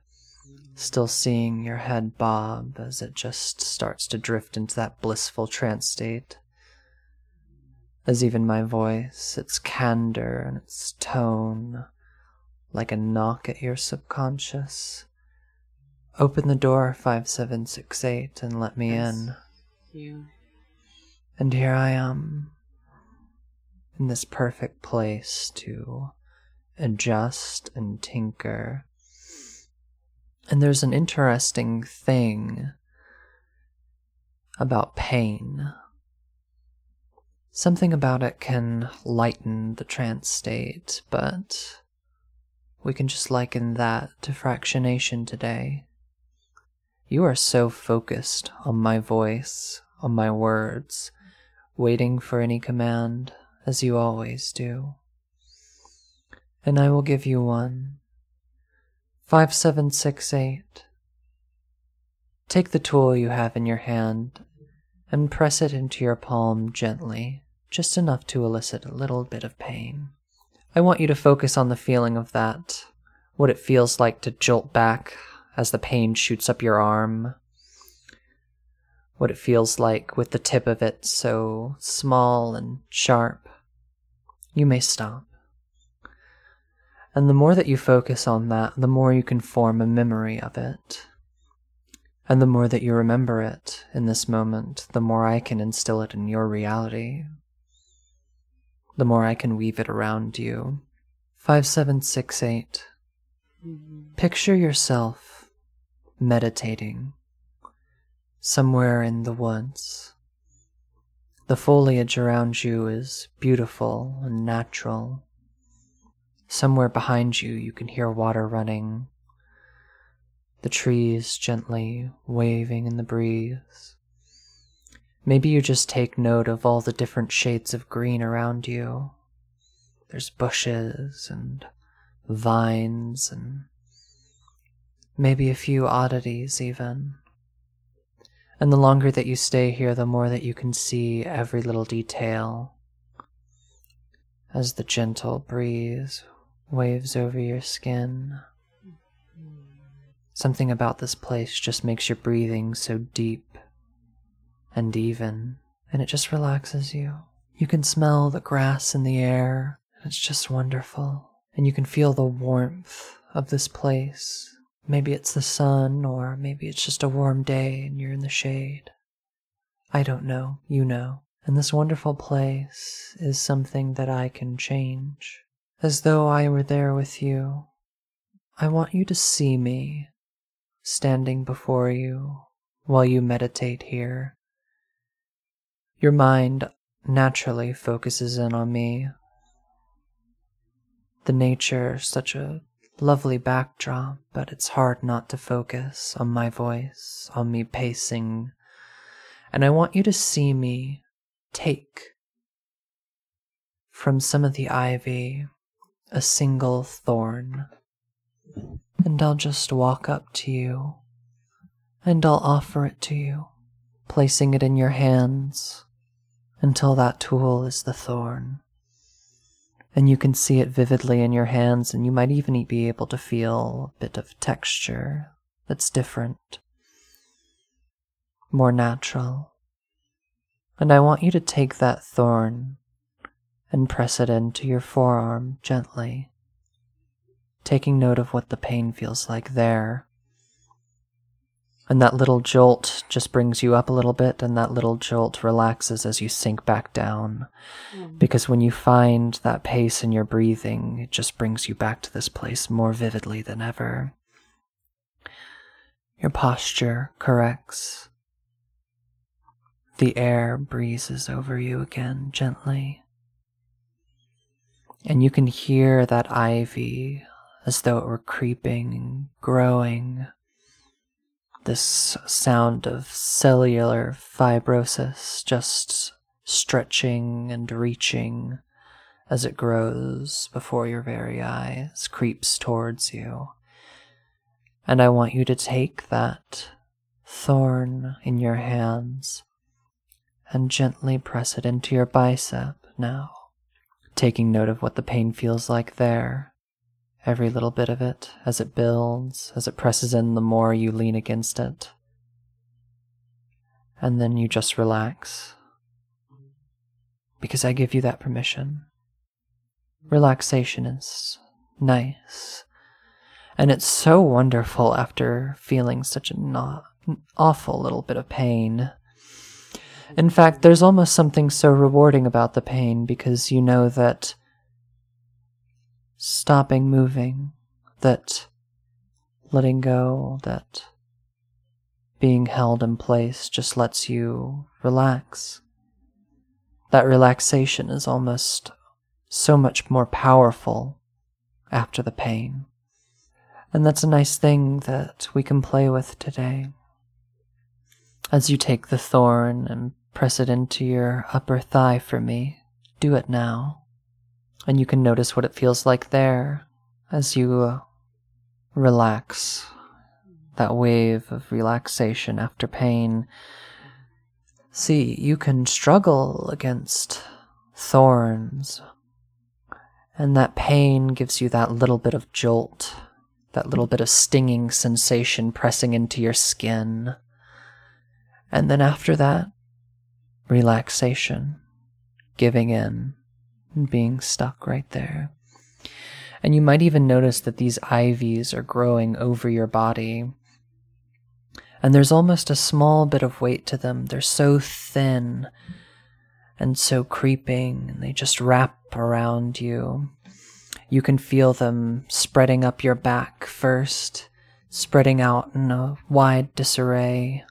Speaker 1: still seeing your head bob as it just starts to drift into that blissful trance state. As even my voice, its candor and its tone, like a knock at your subconscious. Open the door, 5768, and let me
Speaker 2: Yes.
Speaker 1: in.
Speaker 2: You.
Speaker 1: And here I am, in this perfect place to adjust and tinker. And there's an interesting thing about pain. Something about it can lighten the trance state, but we can just liken that to fractionation today. You are so focused on my voice, on my words, waiting for any command, as you always do. And I will give you one. 5768. Take the tool you have in your hand and press it into your palm gently, just enough to elicit a little bit of pain. I want you to focus on the feeling of that, what it feels like to jolt back as the pain shoots up your arm, what it feels like with the tip of it so small and sharp. You may stop. And the more that you focus on that, the more you can form a memory of it. And the more that you remember it in this moment, the more I can instill it in your reality. The more I can weave it around you. 5768. Picture yourself meditating somewhere in the woods. The foliage around you is beautiful and natural. Somewhere behind you, you can hear water running, the trees gently waving in the breeze. Maybe you just take note of all the different shades of green around you. There's bushes and vines and maybe a few oddities even. And the longer that you stay here, the more that you can see every little detail as the gentle breeze waves over your skin. Something about this place just makes your breathing so deep and even, and it just relaxes you. You can smell the grass in the air, and it's just wonderful. And you can feel the warmth of this place. Maybe it's the sun, or maybe it's just a warm day and you're in the shade. I don't know, you know. And this wonderful place is something that I can change. As though I were there with you, I want you to see me standing before you while you meditate here. Your mind naturally focuses in on me. The nature, such a lovely backdrop, but it's hard not to focus on my voice, on me pacing. And I want you to see me take from some of the ivy a single thorn. And I'll just walk up to you and I'll offer it to you, placing it in your hands until that tool is the thorn. And you can see it vividly in your hands, and you might even be able to feel a bit of texture that's different, more natural. And I want you to take that thorn and press it into your forearm gently, taking note of what the pain feels like there. And that little jolt just brings you up a little bit, and that little jolt relaxes as you sink back down. Mm. Because when you find that pace in your breathing, it just brings you back to this place more vividly than ever. Your posture corrects. The air breezes over you again gently. And you can hear that ivy as though it were creeping growing this sound of cellular fibrosis just stretching and reaching as it grows before your very eyes, creeps towards you. And I want you to take that thorn in your hands and gently press it into your bicep now, taking note of what the pain feels like there every little bit of it as it builds, as it presses in, the more you lean against it. And then you just relax. Because I give you that permission. Relaxation is nice. And it's so wonderful after feeling such an awful little bit of pain. In fact, there's almost something so rewarding about the pain because you know that stopping moving, that letting go, that being held in place just lets you relax. That relaxation is almost so much more powerful after the pain. And that's a nice thing that we can play with today. As you take the thorn and press it into your upper thigh for me, do it now. And you can notice what it feels like there as you uh, relax. That wave of relaxation after pain. See, you can struggle against thorns, and that pain gives you that little bit of jolt, that little bit of stinging sensation pressing into your skin. And then after that, relaxation, giving in and being stuck right there. And you might even notice that these ivies are growing over your body. And there's almost a small bit of weight to them. They're so thin and so creeping, and they just wrap around you. You can feel them spreading up your back first, spreading out in a wide disarray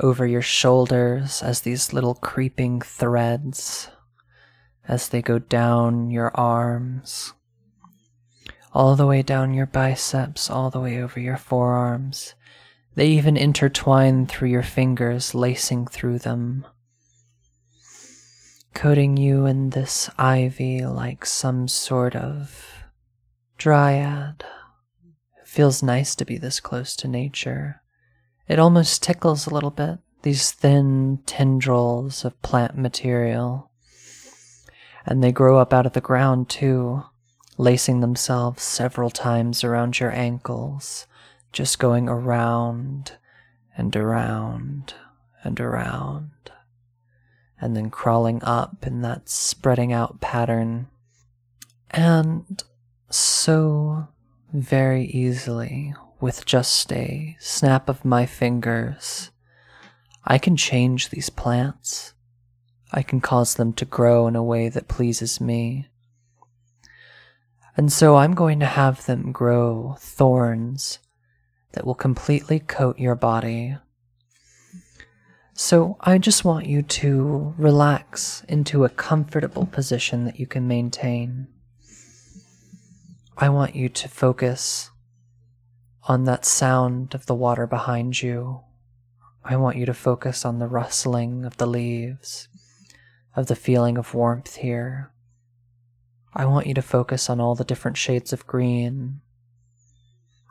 Speaker 1: over your shoulders as these little creeping threads as they go down your arms, all the way down your biceps, all the way over your forearms. They even intertwine through your fingers, lacing through them, coating you in this ivy like some sort of dryad. It feels nice to be this close to nature. It almost tickles a little bit, these thin tendrils of plant material and they grow up out of the ground too, lacing themselves several times around your ankles, just going around and around and around, and then crawling up in that spreading out pattern. And so very easily, with just a snap of my fingers, I can change these plants I can cause them to grow in a way that pleases me. And so I'm going to have them grow thorns that will completely coat your body. So I just want you to relax into a comfortable position that you can maintain. I want you to focus on that sound of the water behind you. I want you to focus on the rustling of the leaves, of the feeling of warmth here. I want you to focus on all the different shades of green,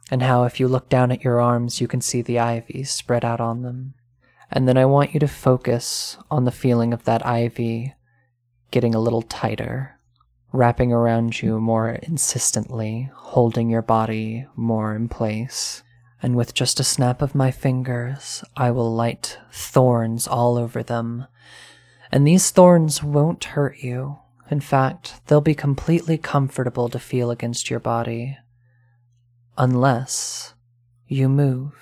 Speaker 1: and how if you look down at your arms, you can see the ivy spread out on them. And then I want you to focus on the feeling of that ivy getting a little tighter, wrapping around you more insistently, holding your body more in place. And with just a snap of my fingers, I will light thorns all over them. And these thorns won't hurt you. In fact, they'll be completely comfortable to feel against your body. Unless you move.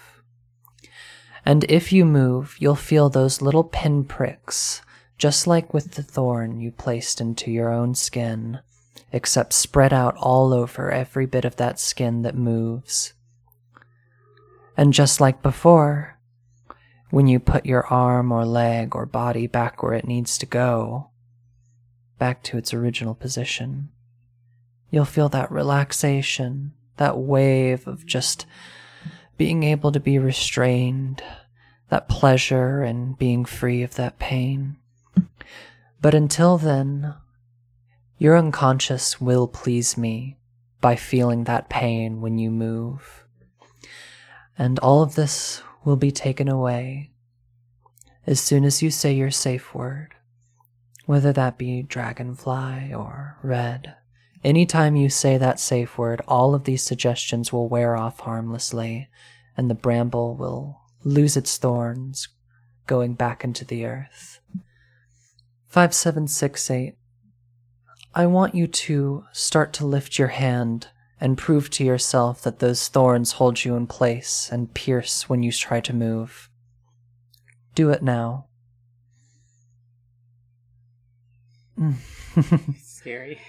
Speaker 1: And if you move, you'll feel those little pinpricks, just like with the thorn you placed into your own skin, except spread out all over every bit of that skin that moves. And just like before, when you put your arm or leg or body back where it needs to go, back to its original position, you'll feel that relaxation, that wave of just being able to be restrained, that pleasure and being free of that pain. But until then, your unconscious will please me by feeling that pain when you move. And all of this will be taken away as soon as you say your safe word, whether that be dragonfly or red. Anytime you say that safe word, all of these suggestions will wear off harmlessly, and the bramble will lose its thorns, going back into the earth. 5768. I want you to start to lift your hand and prove to yourself that those thorns hold you in place and pierce when you try to move. Do it now.
Speaker 2: Scary.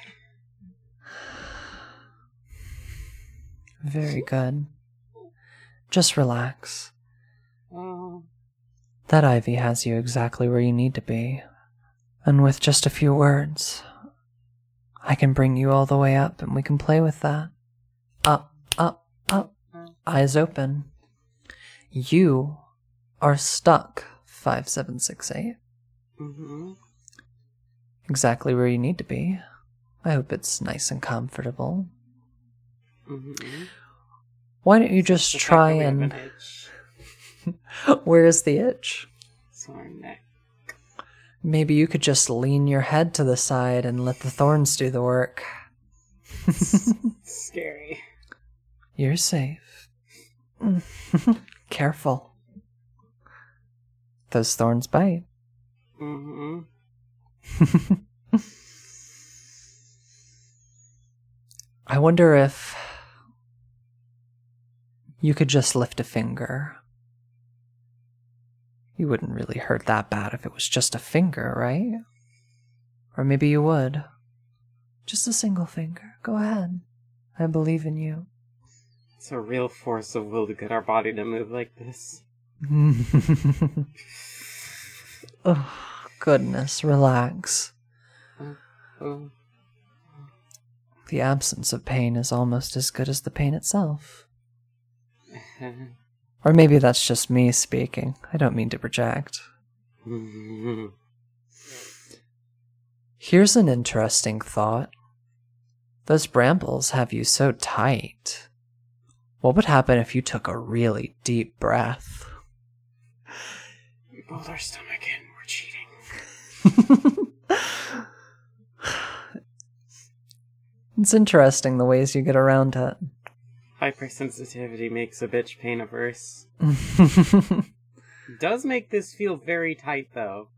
Speaker 1: Very good. Just relax.
Speaker 2: Oh.
Speaker 1: That ivy has you exactly where you need to be. And with just a few words, I can bring you all the way up and we can play with that. Eyes open. You are stuck, 5768.
Speaker 2: Mm-hmm.
Speaker 1: Exactly where you need to be. I hope it's nice and comfortable.
Speaker 2: Mm-hmm.
Speaker 1: Why don't you just try
Speaker 2: that we have
Speaker 1: and.
Speaker 2: an.
Speaker 1: Where is the itch?
Speaker 2: It's our neck.
Speaker 1: Maybe you could just lean your head to the side and let the thorns do the work.
Speaker 2: Scary.
Speaker 1: You're safe. Careful. Those thorns bite.
Speaker 2: Mm-hmm.
Speaker 1: I wonder if you could just lift a finger. You wouldn't really hurt that bad if it was just a finger, right? Or maybe you would. Just a single finger. Go ahead. I believe in you.
Speaker 2: It's a real force of will to get our body to move like this.
Speaker 1: oh, goodness, relax.
Speaker 2: Oh.
Speaker 1: The absence of pain is almost as good as the pain itself. Or maybe that's just me speaking. I don't mean to project. Here's an interesting thought. Those brambles have you so tight. What would happen if you took a really deep breath?
Speaker 2: we pulled our stomach in. We're cheating.
Speaker 1: It's interesting the ways you get around it.
Speaker 2: Hypersensitivity makes a bitch pain averse. Does make this feel very tight though.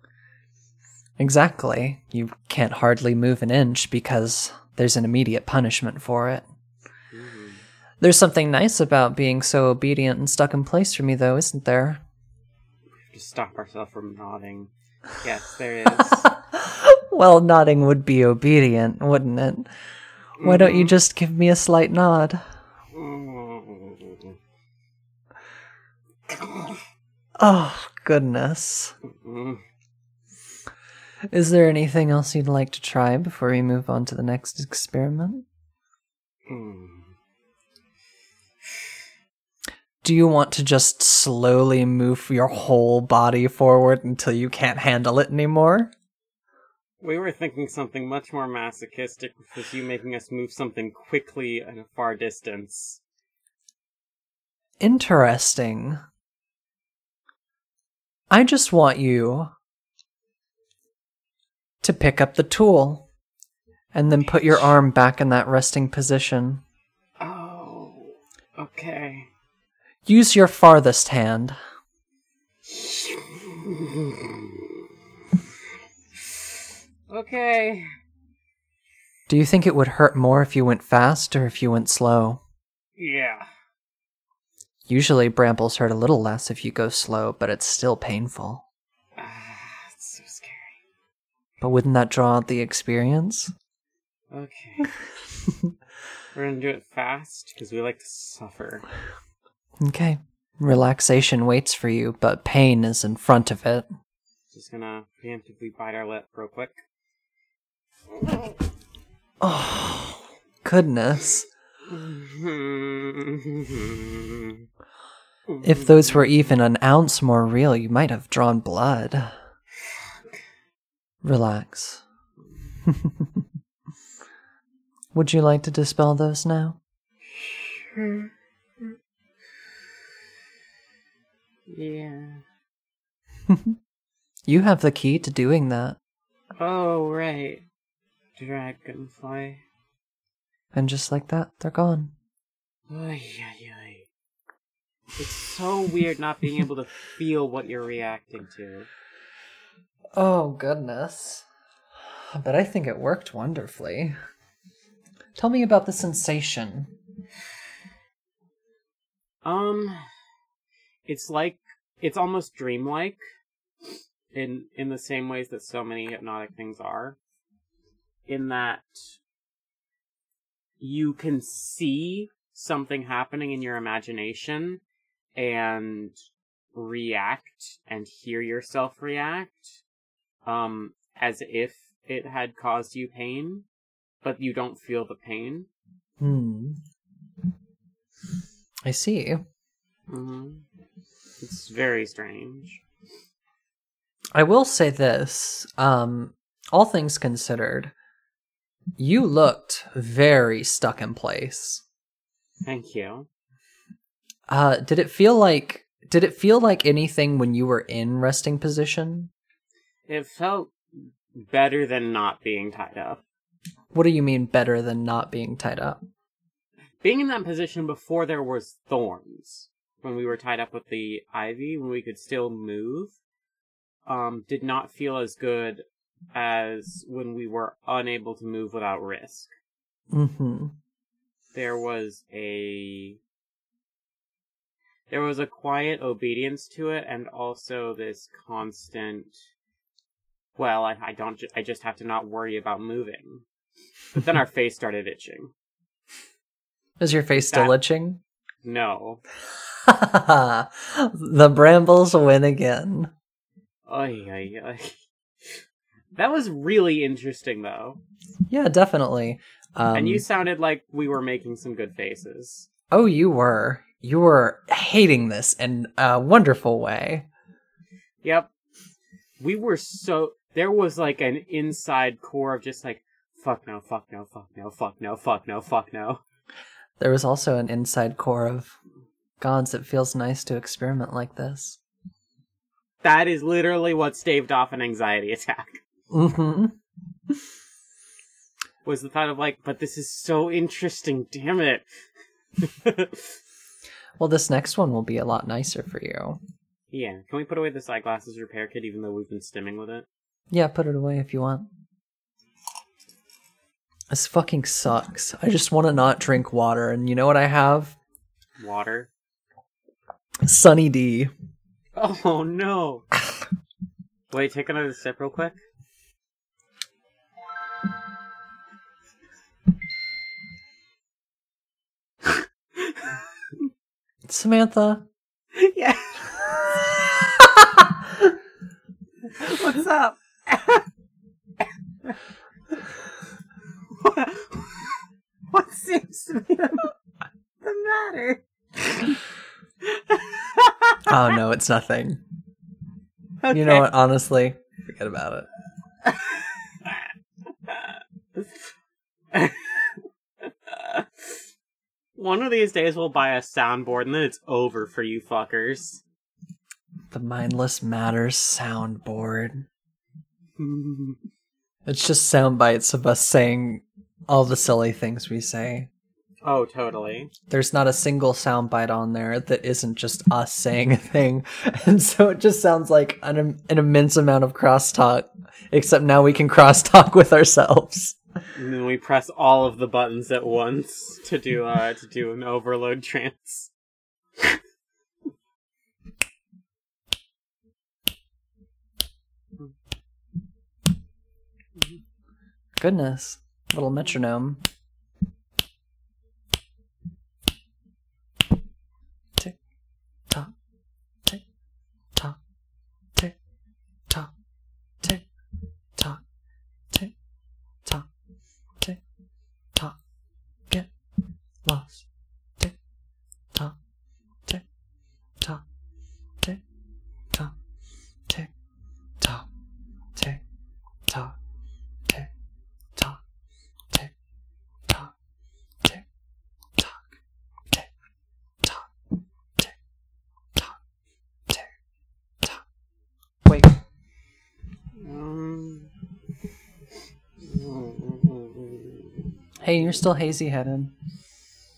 Speaker 1: exactly. You can't hardly move an inch because there's an immediate punishment for it. There's something nice about being so obedient and stuck in place for me, though, isn't there?
Speaker 2: We have to stop ourselves from nodding. Yes, there is.
Speaker 1: well, nodding would be obedient, wouldn't it? Why don't you just give me a slight nod?
Speaker 2: Mm.
Speaker 1: Oh, goodness.
Speaker 2: Mm.
Speaker 1: Is there anything else you'd like to try before we move on to the next experiment?
Speaker 2: Mm.
Speaker 1: Do you want to just slowly move your whole body forward until you can't handle it anymore?
Speaker 2: We were thinking something much more masochistic, which was you making us move something quickly at a far distance.
Speaker 1: Interesting. I just want you to pick up the tool and then put your arm back in that resting position.
Speaker 2: Oh, okay.
Speaker 1: Use your farthest hand.
Speaker 2: okay.
Speaker 1: Do you think it would hurt more if you went fast or if you went slow?
Speaker 2: Yeah.
Speaker 1: Usually, brambles hurt a little less if you go slow, but it's still painful.
Speaker 2: Ah, it's so scary.
Speaker 1: But wouldn't that draw out the experience?
Speaker 2: Okay. We're gonna do it fast because we like to suffer.
Speaker 1: Okay. Relaxation waits for you, but pain is in front of it.
Speaker 2: Just gonna preemptively bite our lip real quick.
Speaker 1: Oh, goodness. If those were even an ounce more real, you might have drawn blood. Relax. Would you like to dispel those now?
Speaker 2: Yeah.
Speaker 1: You have the key to doing that.
Speaker 2: Oh, right. Dragonfly.
Speaker 1: And just like that, they're gone.
Speaker 2: Ay, ay, ay. It's so weird not being able to feel what you're reacting to.
Speaker 1: Oh, goodness. But I think it worked wonderfully. Tell me about the sensation.
Speaker 2: Um, it's like it's almost dreamlike in in the same ways that so many hypnotic things are. In that you can see something happening in your imagination and react and hear yourself react um as if it had caused you pain but you don't feel the pain
Speaker 1: Hmm. I see.
Speaker 2: hmm it's very strange
Speaker 1: I will say this. Um, all things considered, you looked very stuck in place.
Speaker 2: thank you
Speaker 1: Uh, did it feel like did it feel like anything when you were in resting position?
Speaker 2: It felt better than not being tied up.
Speaker 1: What do you mean better than not being tied up?
Speaker 2: Being in that position before there was thorns, when we were tied up with the ivy, when we could still move, um, did not feel as good as when we were unable to move without risk.
Speaker 1: Mm-hmm.
Speaker 2: There was a there was a quiet obedience to it, and also this constant. Well, I, I don't. Ju- I just have to not worry about moving. But then our face started itching.
Speaker 1: Is your face still
Speaker 2: That-
Speaker 1: itching?
Speaker 2: No.
Speaker 1: the brambles win again.
Speaker 2: Ay, ay, ay. That was really interesting, though.
Speaker 1: Yeah, definitely. Um,
Speaker 2: and you sounded like we were making some good faces.
Speaker 1: oh, you were. You were hating this in a wonderful way.
Speaker 2: Yep. We were so. There was like an inside core of just like, fuck no, fuck no, fuck no, fuck no, fuck no, fuck no.
Speaker 1: There was also an inside core of gods. It feels nice to experiment like this.
Speaker 2: That is literally what staved off an anxiety attack.
Speaker 1: Mm-hmm.
Speaker 2: Was the thought of like, but this is so interesting, damn it.
Speaker 1: Well, this next one will be a lot nicer for you.
Speaker 2: yeah, can we put away this eyeglasses repair kit even though we've been stimming with it?
Speaker 1: Yeah, put it away if you want. This fucking sucks. I just want to not drink water, and you know what I have?
Speaker 2: Water.
Speaker 1: Sunny D.
Speaker 2: Oh no. Wait, take another sip real quick.
Speaker 1: Samantha.
Speaker 2: yeah. What's up? what, what seems to be the, the matter?
Speaker 1: oh no, it's nothing.
Speaker 2: Okay.
Speaker 1: You know what? Honestly, forget about it.
Speaker 2: One of these days we'll buy a soundboard and then it's over for you fuckers.
Speaker 1: The mindless matters soundboard. It's just sound bites of us saying all the silly things we say.
Speaker 2: oh, totally.
Speaker 1: There's not a single soundbite on there that isn't just us saying a thing, and so it just sounds like an, an immense amount of crosstalk. Except now we can crosstalk with ourselves.
Speaker 2: And then we press all of the buttons at once to do uh to do an overload trance.
Speaker 1: Goodness, little metronome. Hey, you're still hazy headed.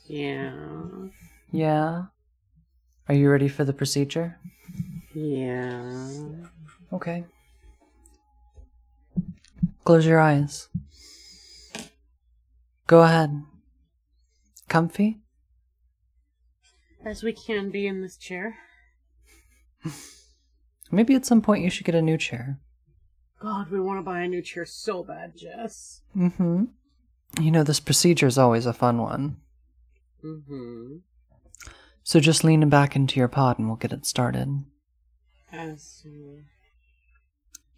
Speaker 2: yeah.
Speaker 1: Yeah. Are you ready for the procedure?
Speaker 2: Yeah.
Speaker 1: Okay. Close your eyes. Go ahead. Comfy?
Speaker 2: As we can be in this chair.
Speaker 1: Maybe at some point you should get a new chair.
Speaker 2: God, we want to buy a new chair so bad, Jess.
Speaker 1: Mm-hmm. You know, this procedure is always a fun one.
Speaker 2: Mm-hmm.
Speaker 1: So just lean back into your pod and we'll get it started.
Speaker 2: As uh,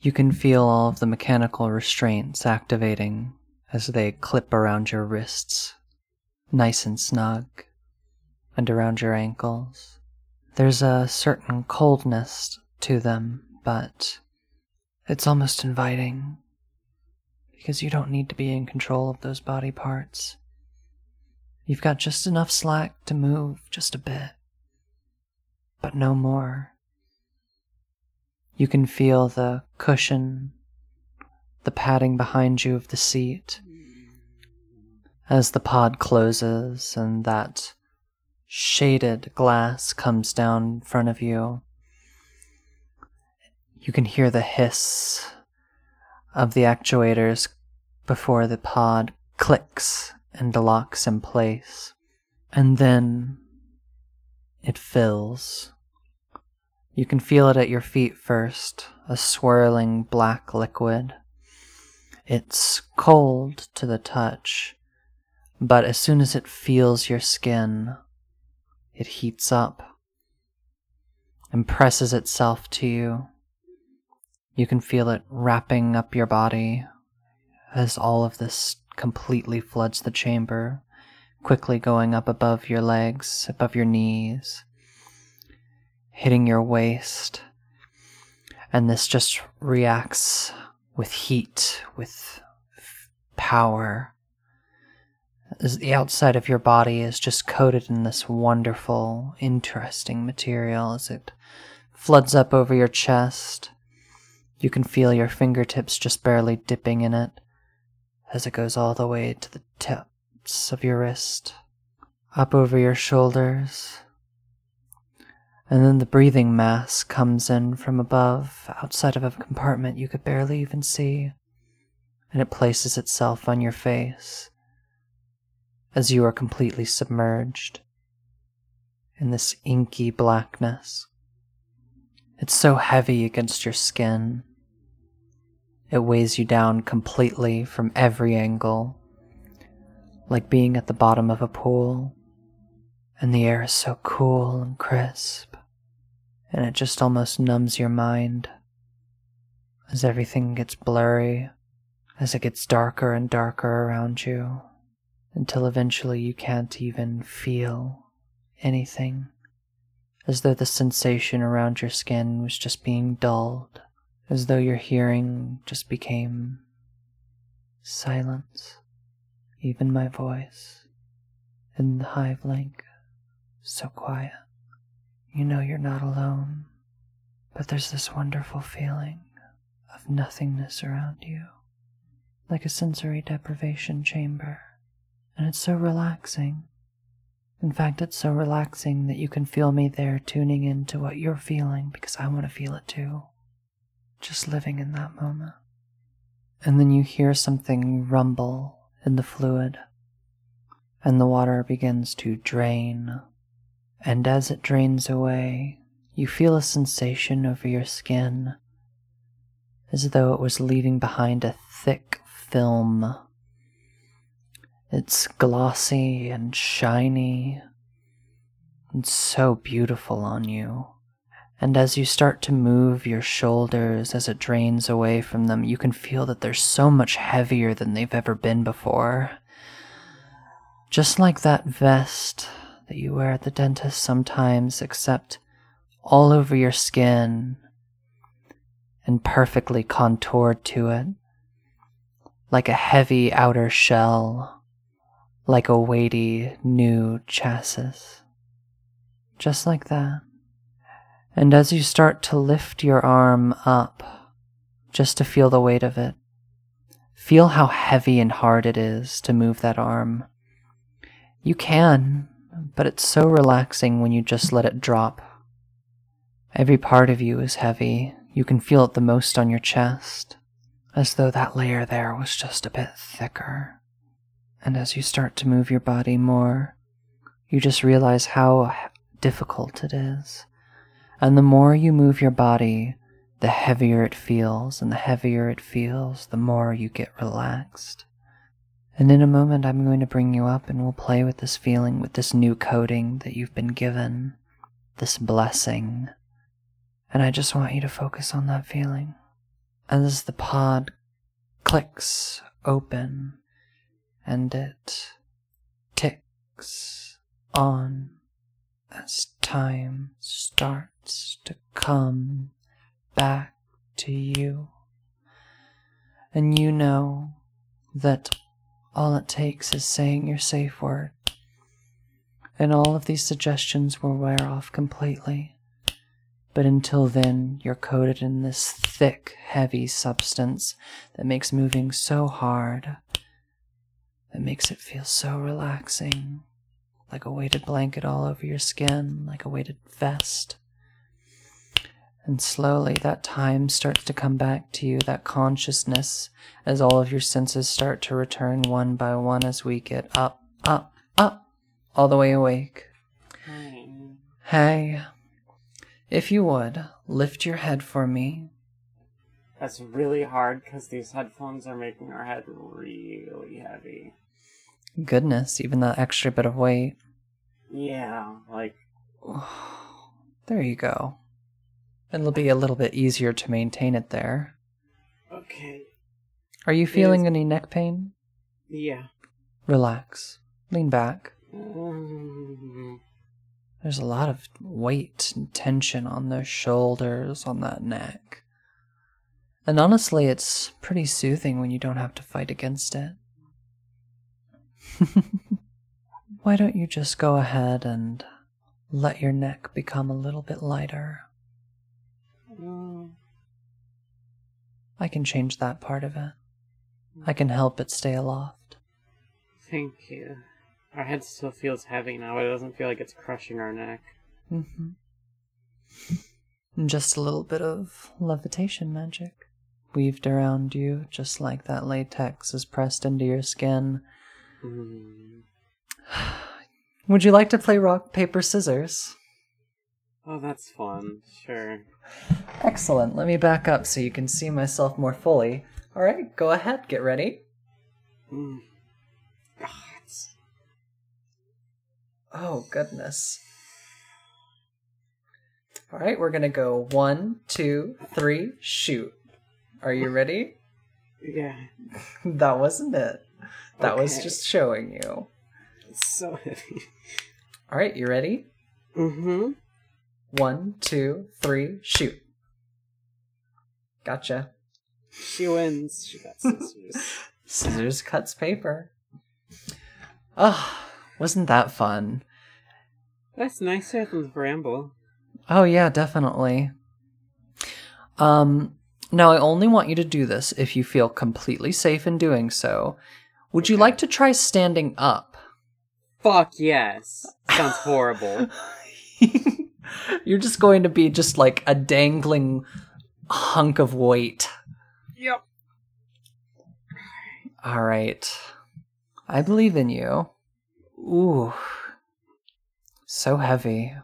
Speaker 1: You can feel all of the mechanical restraints activating as they clip around your wrists, nice and snug, and around your ankles. There's a certain coldness to them, but it's almost inviting because you don't need to be in control of those body parts. You've got just enough slack to move just a bit, but no more. You can feel the cushion, the padding behind you of the seat as the pod closes and that shaded glass comes down in front of you. You can hear the hiss of the actuators before the pod clicks and locks in place. And then it fills. You can feel it at your feet first, a swirling black liquid. It's cold to the touch, but as soon as it feels your skin, it heats up and presses itself to you. You can feel it wrapping up your body as all of this completely floods the chamber, quickly going up above your legs, above your knees, hitting your waist. And this just reacts with heat, with power. As the outside of your body is just coated in this wonderful, interesting material as it floods up over your chest. You can feel your fingertips just barely dipping in it as it goes all the way to the tips of your wrist, up over your shoulders. And then the breathing mask comes in from above, outside of a compartment you could barely even see, and it places itself on your face as you are completely submerged in this inky blackness. It's so heavy against your skin, It weighs you down completely from every angle, like being at the bottom of a pool, and the air is so cool and crisp, and it just almost numbs your mind as everything gets blurry, as it gets darker and darker around you, until eventually you can't even feel anything, as though the sensation around your skin was just being dulled, as though your hearing just became silence, even my voice in the hive link, so quiet. You know you're not alone, but there's this wonderful feeling of nothingness around you, like a sensory deprivation chamber, and it's so relaxing. In fact, it's so relaxing that you can feel me there tuning into what you're feeling because I want to feel it too. Just living in that moment. And then you hear something rumble in the fluid, and the water begins to drain. And as it drains away, you feel a sensation over your skin as though it was leaving behind a thick film. It's glossy and shiny and so beautiful on you. And as you start to move your shoulders as it drains away from them, you can feel that they're so much heavier than they've ever been before. Just like that vest that you wear at the dentist sometimes, except all over your skin and perfectly contoured to it, like a heavy outer shell, like a weighty new chassis. Just like that. And as you start to lift your arm up, just to feel the weight of it, feel how heavy and hard it is to move that arm. You can, but it's so relaxing when you just let it drop. Every part of you is heavy, you can feel it the most on your chest, as though that layer there was just a bit thicker. And as you start to move your body more, you just realize how difficult it is. And the more you move your body, the heavier it feels, and the heavier it feels, the more you get relaxed. And in a moment, I'm going to bring you up and we'll play with this feeling, with this new coding that you've been given, this blessing and I just want you to focus on that feeling. As the pod clicks open and it ticks on as time starts to come back to you. And you know that all it takes is saying your safe word. And all of these suggestions will wear off completely. But until then, you're coated in this thick, heavy substance that makes moving so hard, that makes it feel so relaxing, like a weighted blanket all over your skin, like a weighted vest. And slowly that time starts to come back to you, that consciousness, as all of your senses start to return one by one as we get up, up, up, all the way awake. Hey. If you would, lift your head for me.
Speaker 2: That's really hard because these headphones are making our head really heavy.
Speaker 1: Goodness, even that extra bit of weight.
Speaker 2: Yeah, like.
Speaker 1: there you go. It'll be a little bit easier to maintain it there.
Speaker 2: Okay.
Speaker 1: Are you feeling any neck pain?
Speaker 2: Yeah.
Speaker 1: Relax. Lean back.
Speaker 2: Mm-hmm.
Speaker 1: There's a lot of weight and tension on those shoulders, on that neck. And honestly, it's pretty soothing when you don't have to fight against it. Why don't you just go ahead and let your neck become a little bit lighter?
Speaker 2: Mm.
Speaker 1: I can change that part of it. I can help it stay aloft.
Speaker 2: Thank you. Our head still feels heavy now, but it doesn't feel like it's crushing our neck.
Speaker 1: Mm-hmm. Just a little bit of levitation magic weaved around you, just like that latex is pressed into your skin.
Speaker 2: Mm.
Speaker 1: Would you like to play rock, paper, scissors?
Speaker 2: Oh, that's fun. Sure.
Speaker 1: Excellent. Let me back up so you can see myself more fully. All right, go ahead. Get ready.
Speaker 2: Mm. God.
Speaker 1: Oh, goodness. All right, we're going to go one, two, three, shoot. Are you ready?
Speaker 2: Yeah.
Speaker 1: that wasn't it. That was just showing you.
Speaker 2: It's so heavy.
Speaker 1: All right, you ready?
Speaker 2: Mm-hmm.
Speaker 1: One, two, three, shoot. Gotcha.
Speaker 2: She wins. She got scissors.
Speaker 1: Scissors cuts paper. Ah, wasn't that fun?
Speaker 2: That's nicer than the bramble.
Speaker 1: Oh yeah, definitely. Um now I only want you to do this if you feel completely safe in doing so. Would you like to try standing up?
Speaker 2: Fuck yes. Sounds horrible.
Speaker 1: You're just going to be just like a dangling hunk of weight.
Speaker 2: yep.
Speaker 1: All right. I believe in you. Ooh. So heavy.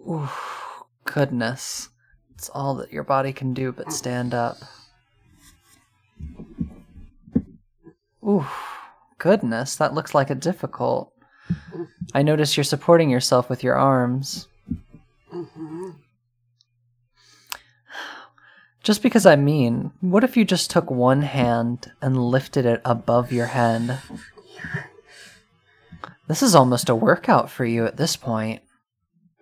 Speaker 1: Ooh. Goodness. It's all that your body can do but stand up. Ooh. Goodness, that looks like a difficult. I notice you're supporting yourself with your arms. Just because I mean, what if you just took one hand and lifted it above your head? This is almost a workout for you at this point.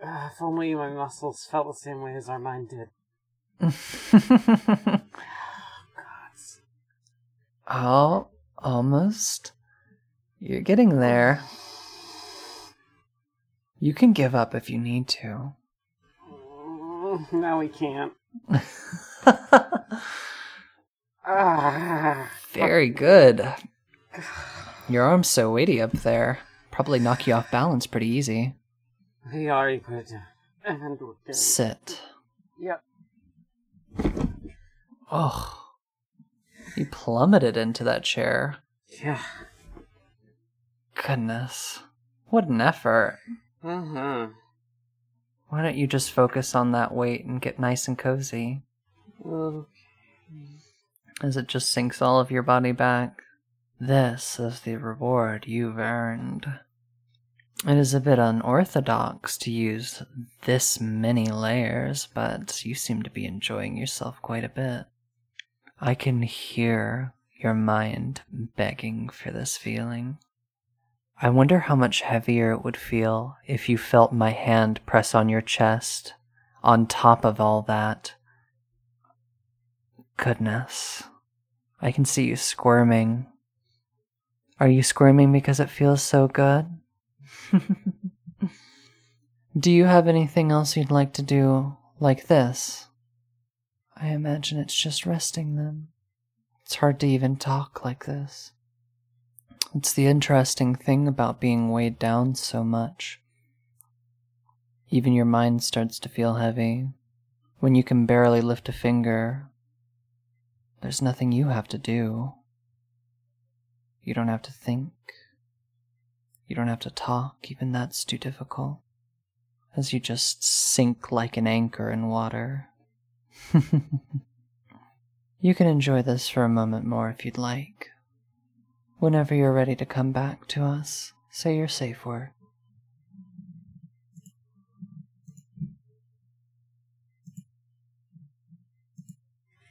Speaker 2: Ah, if only my muscles felt the same way as our mind did.
Speaker 1: oh, almost. You're getting there. You can give up if you need to.
Speaker 2: No, we can't. Ah.
Speaker 1: Very good. Your arm's so weighty up there. Probably knock you off balance pretty easy.
Speaker 2: Put it down. And we're good.
Speaker 1: Sit.
Speaker 2: Yep.
Speaker 1: Oh. You plummeted into that chair.
Speaker 2: Yeah.
Speaker 1: Goodness. What an effort.
Speaker 2: Uh-huh.
Speaker 1: Why don't you just focus on that weight and get nice and cozy
Speaker 2: Oh.
Speaker 1: as it just sinks all of your body back? This is the reward you've earned. It is a bit unorthodox to use this many layers, but you seem to be enjoying yourself quite a bit. I can hear your mind begging for this feeling. I wonder how much heavier it would feel if you felt my hand press on your chest, on top of all that. Goodness. I can see you squirming. Are you squirming because it feels so good? do you have anything else you'd like to do like this? I imagine it's just resting then. It's hard to even talk like this. It's the interesting thing about being weighed down so much. Even your mind starts to feel heavy. When you can barely lift a finger, there's nothing you have to do. You don't have to think. You don't have to talk, even that's too difficult. As you just sink like an anchor in water. you can enjoy this for a moment more if you'd like. Whenever you're ready to come back to us, say your safe word.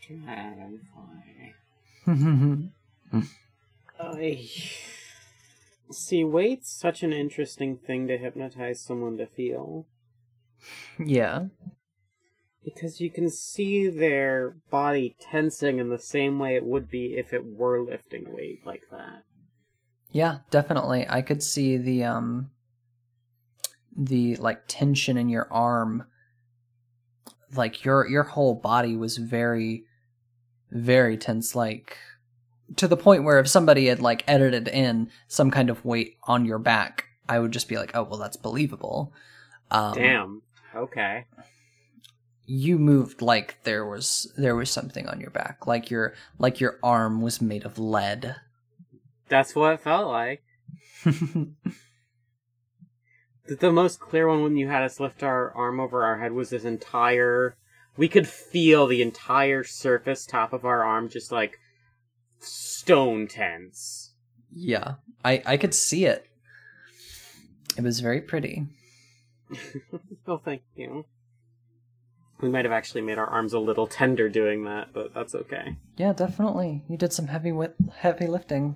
Speaker 2: Dragonfly. I see. Weight's such an interesting thing to hypnotize someone to feel
Speaker 1: yeah.
Speaker 2: Because you can see their body tensing in the same way it would be if it were lifting weight like that.
Speaker 1: Yeah, definitely. I could see the um the like tension in your arm. Like your your whole body was very very tense like to the point where if somebody had like edited in some kind of weight on your back, I would just be like, "Oh, well that's believable." Um
Speaker 2: Damn. Okay.
Speaker 1: You moved like there was there was something on your back, like your like your arm was made of lead.
Speaker 2: That's what it felt like. The, the most clear one when you had us lift our arm over our head was this entire we could feel the entire surface top of our arm just like stone tense.
Speaker 1: Yeah, I I could see it. It was very pretty.
Speaker 2: oh, thank you. We might have actually made our arms a little tender doing that, but that's okay.
Speaker 1: Yeah, definitely. You did some heavy wi- heavy lifting.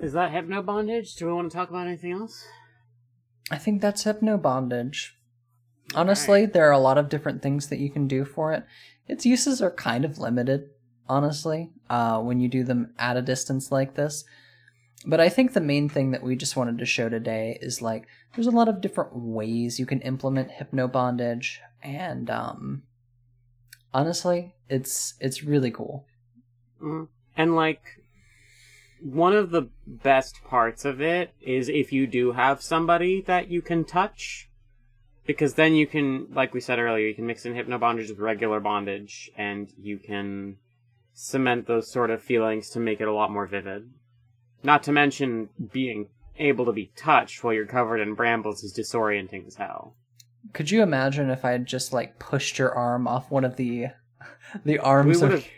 Speaker 2: Is that hypno bondage? Do we want to talk about anything else?
Speaker 1: I think that's hypno bondage. Honestly, there are a lot of different things that you can do for it. Its uses are kind of limited, honestly, uh, when you do them at a distance like this. But I think the main thing that we just wanted to show today is like there's a lot of different ways you can implement hypno bondage, and um, honestly, it's it's really cool.
Speaker 2: Mm-hmm. And like one of the best parts of it is if you do have somebody that you can touch because then you can like we said earlier you can mix in hypno bondage with regular bondage and you can cement those sort of feelings to make it a lot more vivid not to mention being able to be touched while you're covered in brambles is disorienting as hell
Speaker 1: Could you imagine if I had just like pushed your arm off one of the the arms
Speaker 2: we would
Speaker 1: of
Speaker 2: have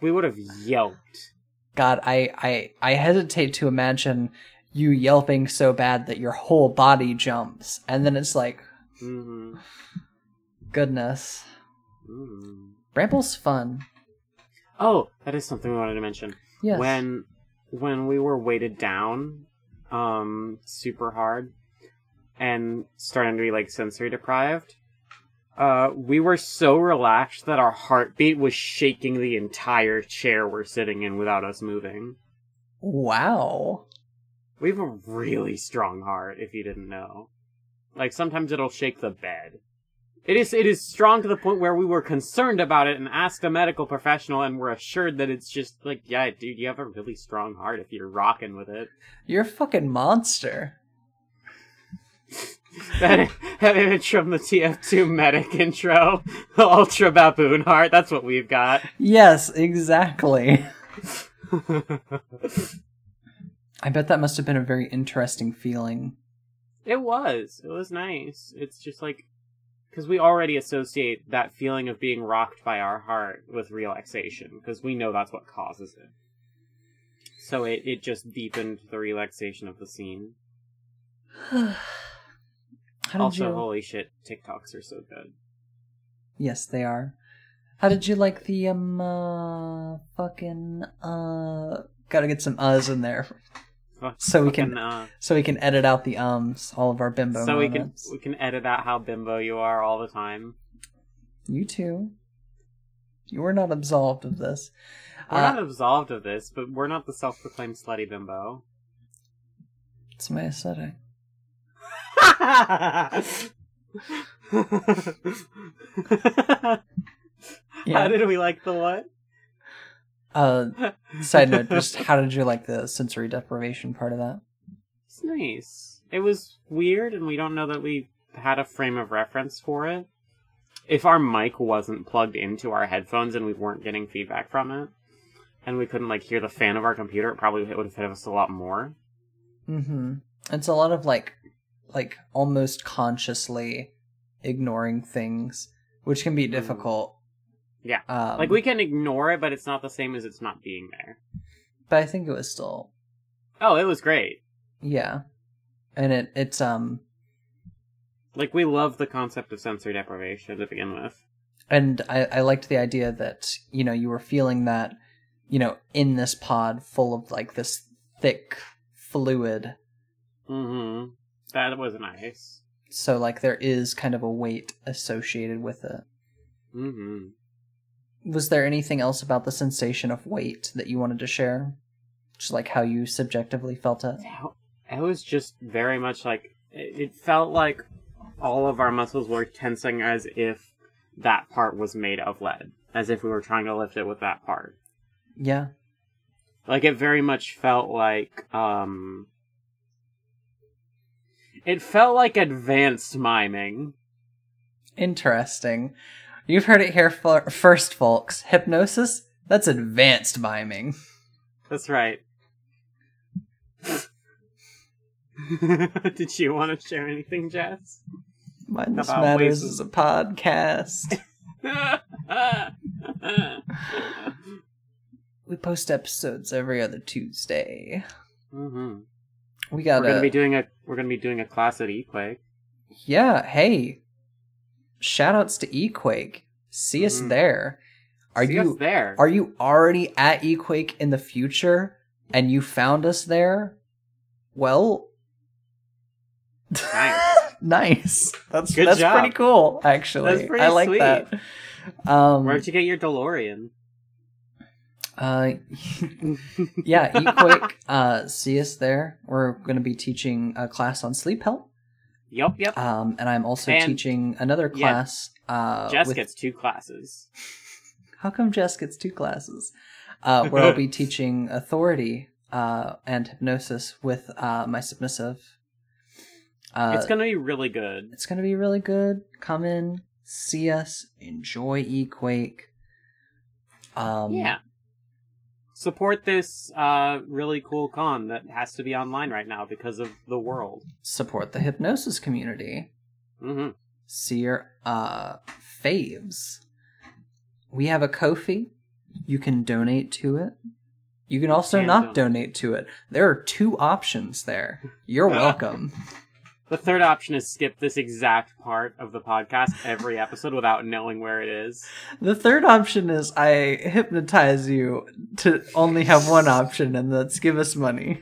Speaker 2: we would have yelped
Speaker 1: God, I, I I hesitate to imagine you yelping so bad that your whole body jumps, and then it's like,
Speaker 2: mm-hmm.
Speaker 1: goodness.
Speaker 2: mm
Speaker 1: Bramble's fun.
Speaker 2: oh that is something we wanted to mention
Speaker 1: Yes.
Speaker 2: when when we were weighted down um super hard and starting to be like sensory deprived uh we were so relaxed that our heartbeat was shaking the entire chair we're sitting in without us moving.
Speaker 1: Wow.
Speaker 2: we have a really strong heart if you didn't know. Like sometimes it'll shake the bed it is it is strong to the point where we were concerned about it and asked a medical professional and were assured that it's just like yeah dude you have a really strong heart if you're rocking with it
Speaker 1: You're a fucking monster.
Speaker 2: that, that image from the TF2 medic intro, Ultra Baboon Heart, that's what we've got.
Speaker 1: Yes, exactly. I bet that must have been a very interesting feeling.
Speaker 2: it was. It was nice. It's just like, because we already associate that feeling of being rocked by our heart with relaxation, because we know that's what causes it. So it, it just deepened the relaxation of the scene. Also,
Speaker 1: you?
Speaker 2: holy shit, TikToks are so good.
Speaker 1: Yes, they are. How did you like the um uh, fucking uh? Gotta get some uhs in there So we can-
Speaker 2: uh,
Speaker 1: so we can edit out the ums. All of our bimbo
Speaker 2: so we can we can edit out how bimbo you are all the time.
Speaker 1: You too. You were not absolved of this.
Speaker 2: We're
Speaker 1: Uh,
Speaker 2: not absolved of this, but we're not the self-proclaimed slutty bimbo.
Speaker 1: It's my aesthetic. Yeah.
Speaker 2: How did we like the what?
Speaker 1: Uh, side note, just how did you like the sensory deprivation part of that?
Speaker 2: It's nice. It was weird, and we don't know that we had a frame of reference for it. If our mic wasn't plugged into our headphones and we weren't getting feedback from it, and we couldn't like hear the fan of our computer, it probably would have hit us a lot more.
Speaker 1: Mm-hmm. It's a lot of like, like almost consciously ignoring things, which can be difficult.
Speaker 2: Yeah.
Speaker 1: Um,
Speaker 2: Like we can ignore it, but it's not the same as it's not being there.
Speaker 1: but I think it was still,
Speaker 2: Oh, it was great.
Speaker 1: yeah, and it it's um
Speaker 2: Like we love the concept of sensory deprivation to begin with.
Speaker 1: and I, I liked the idea that you know you were feeling that you know in this pod full of like this thick fluid
Speaker 2: Mm-hmm. That was nice.
Speaker 1: so like there is kind of a weight associated with it
Speaker 2: Mm-hmm.
Speaker 1: Was there anything else about the sensation of weight that you wanted to share just like how you subjectively felt it
Speaker 2: It was just very much like it felt like all of our muscles were tensing as if that part was made of lead, as if we were trying to lift it with that part.
Speaker 1: yeah
Speaker 2: Like it very much felt like um it felt like advanced miming.
Speaker 1: interesting you've heard it here f- first folks hypnosis that's advanced miming
Speaker 2: That's right. Did you want to share anything, Jess?
Speaker 1: Mindless
Speaker 2: About
Speaker 1: Matters
Speaker 2: ways-
Speaker 1: is a podcast. we post episodes every other Tuesday.
Speaker 2: hmm
Speaker 1: We
Speaker 2: We're
Speaker 1: got
Speaker 2: gonna
Speaker 1: a
Speaker 2: be doing a we're gonna be doing a class at Equake.
Speaker 1: yeah. Hey, shout outs to Equake. See us
Speaker 2: Mhm.
Speaker 1: there. Are
Speaker 2: See
Speaker 1: you
Speaker 2: there?
Speaker 1: are you already at Equake in the future and you found us there? Well,
Speaker 2: Nice.
Speaker 1: nice. That's
Speaker 2: Good
Speaker 1: that's
Speaker 2: job.
Speaker 1: pretty cool. Actually,
Speaker 2: pretty
Speaker 1: I like
Speaker 2: sweet.
Speaker 1: that. Um,
Speaker 2: Where'd you get your DeLorean?
Speaker 1: uh, yeah, Equake. uh, see us there. We're going to be teaching a class on sleep health.
Speaker 2: Yep, yep.
Speaker 1: Um, and I'm also
Speaker 2: And-
Speaker 1: teaching another
Speaker 2: yeah,
Speaker 1: class. uh,
Speaker 2: Jess
Speaker 1: with-
Speaker 2: gets two classes.
Speaker 1: How come Jess gets two classes? Uh, where I'll be teaching authority uh, and hypnosis with uh, my submissive. Uh,
Speaker 2: it's gonna be really good.
Speaker 1: it's gonna be really good. Come in, see us, enjoy Equake. Um,
Speaker 2: yeah. Support this uh, really cool con that has to be online right now because of the world.
Speaker 1: Support the hypnosis community.
Speaker 2: hmm
Speaker 1: See your uh, faves. We have a Kofi. You can donate to it. You can also not
Speaker 2: donate.
Speaker 1: donate to it. There are two options there. You're welcome.
Speaker 2: The third option is skip this exact part of the podcast every episode without knowing where it is.
Speaker 1: The third option is I hypnotize you to only have one option, and that's give us money.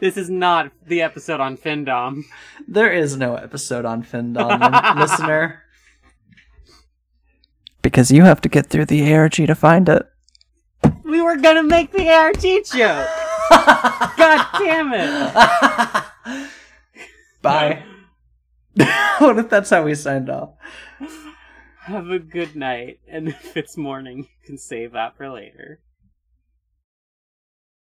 Speaker 2: This is not the episode on Findom.
Speaker 1: There is no episode on Findom, listener. Because you have to get through the ARG to find it.
Speaker 2: We were gonna make the ARG joke! God damn it!
Speaker 1: Bye. what if that's how we signed off?
Speaker 2: Have a good night, and if it's morning, you can save that for later.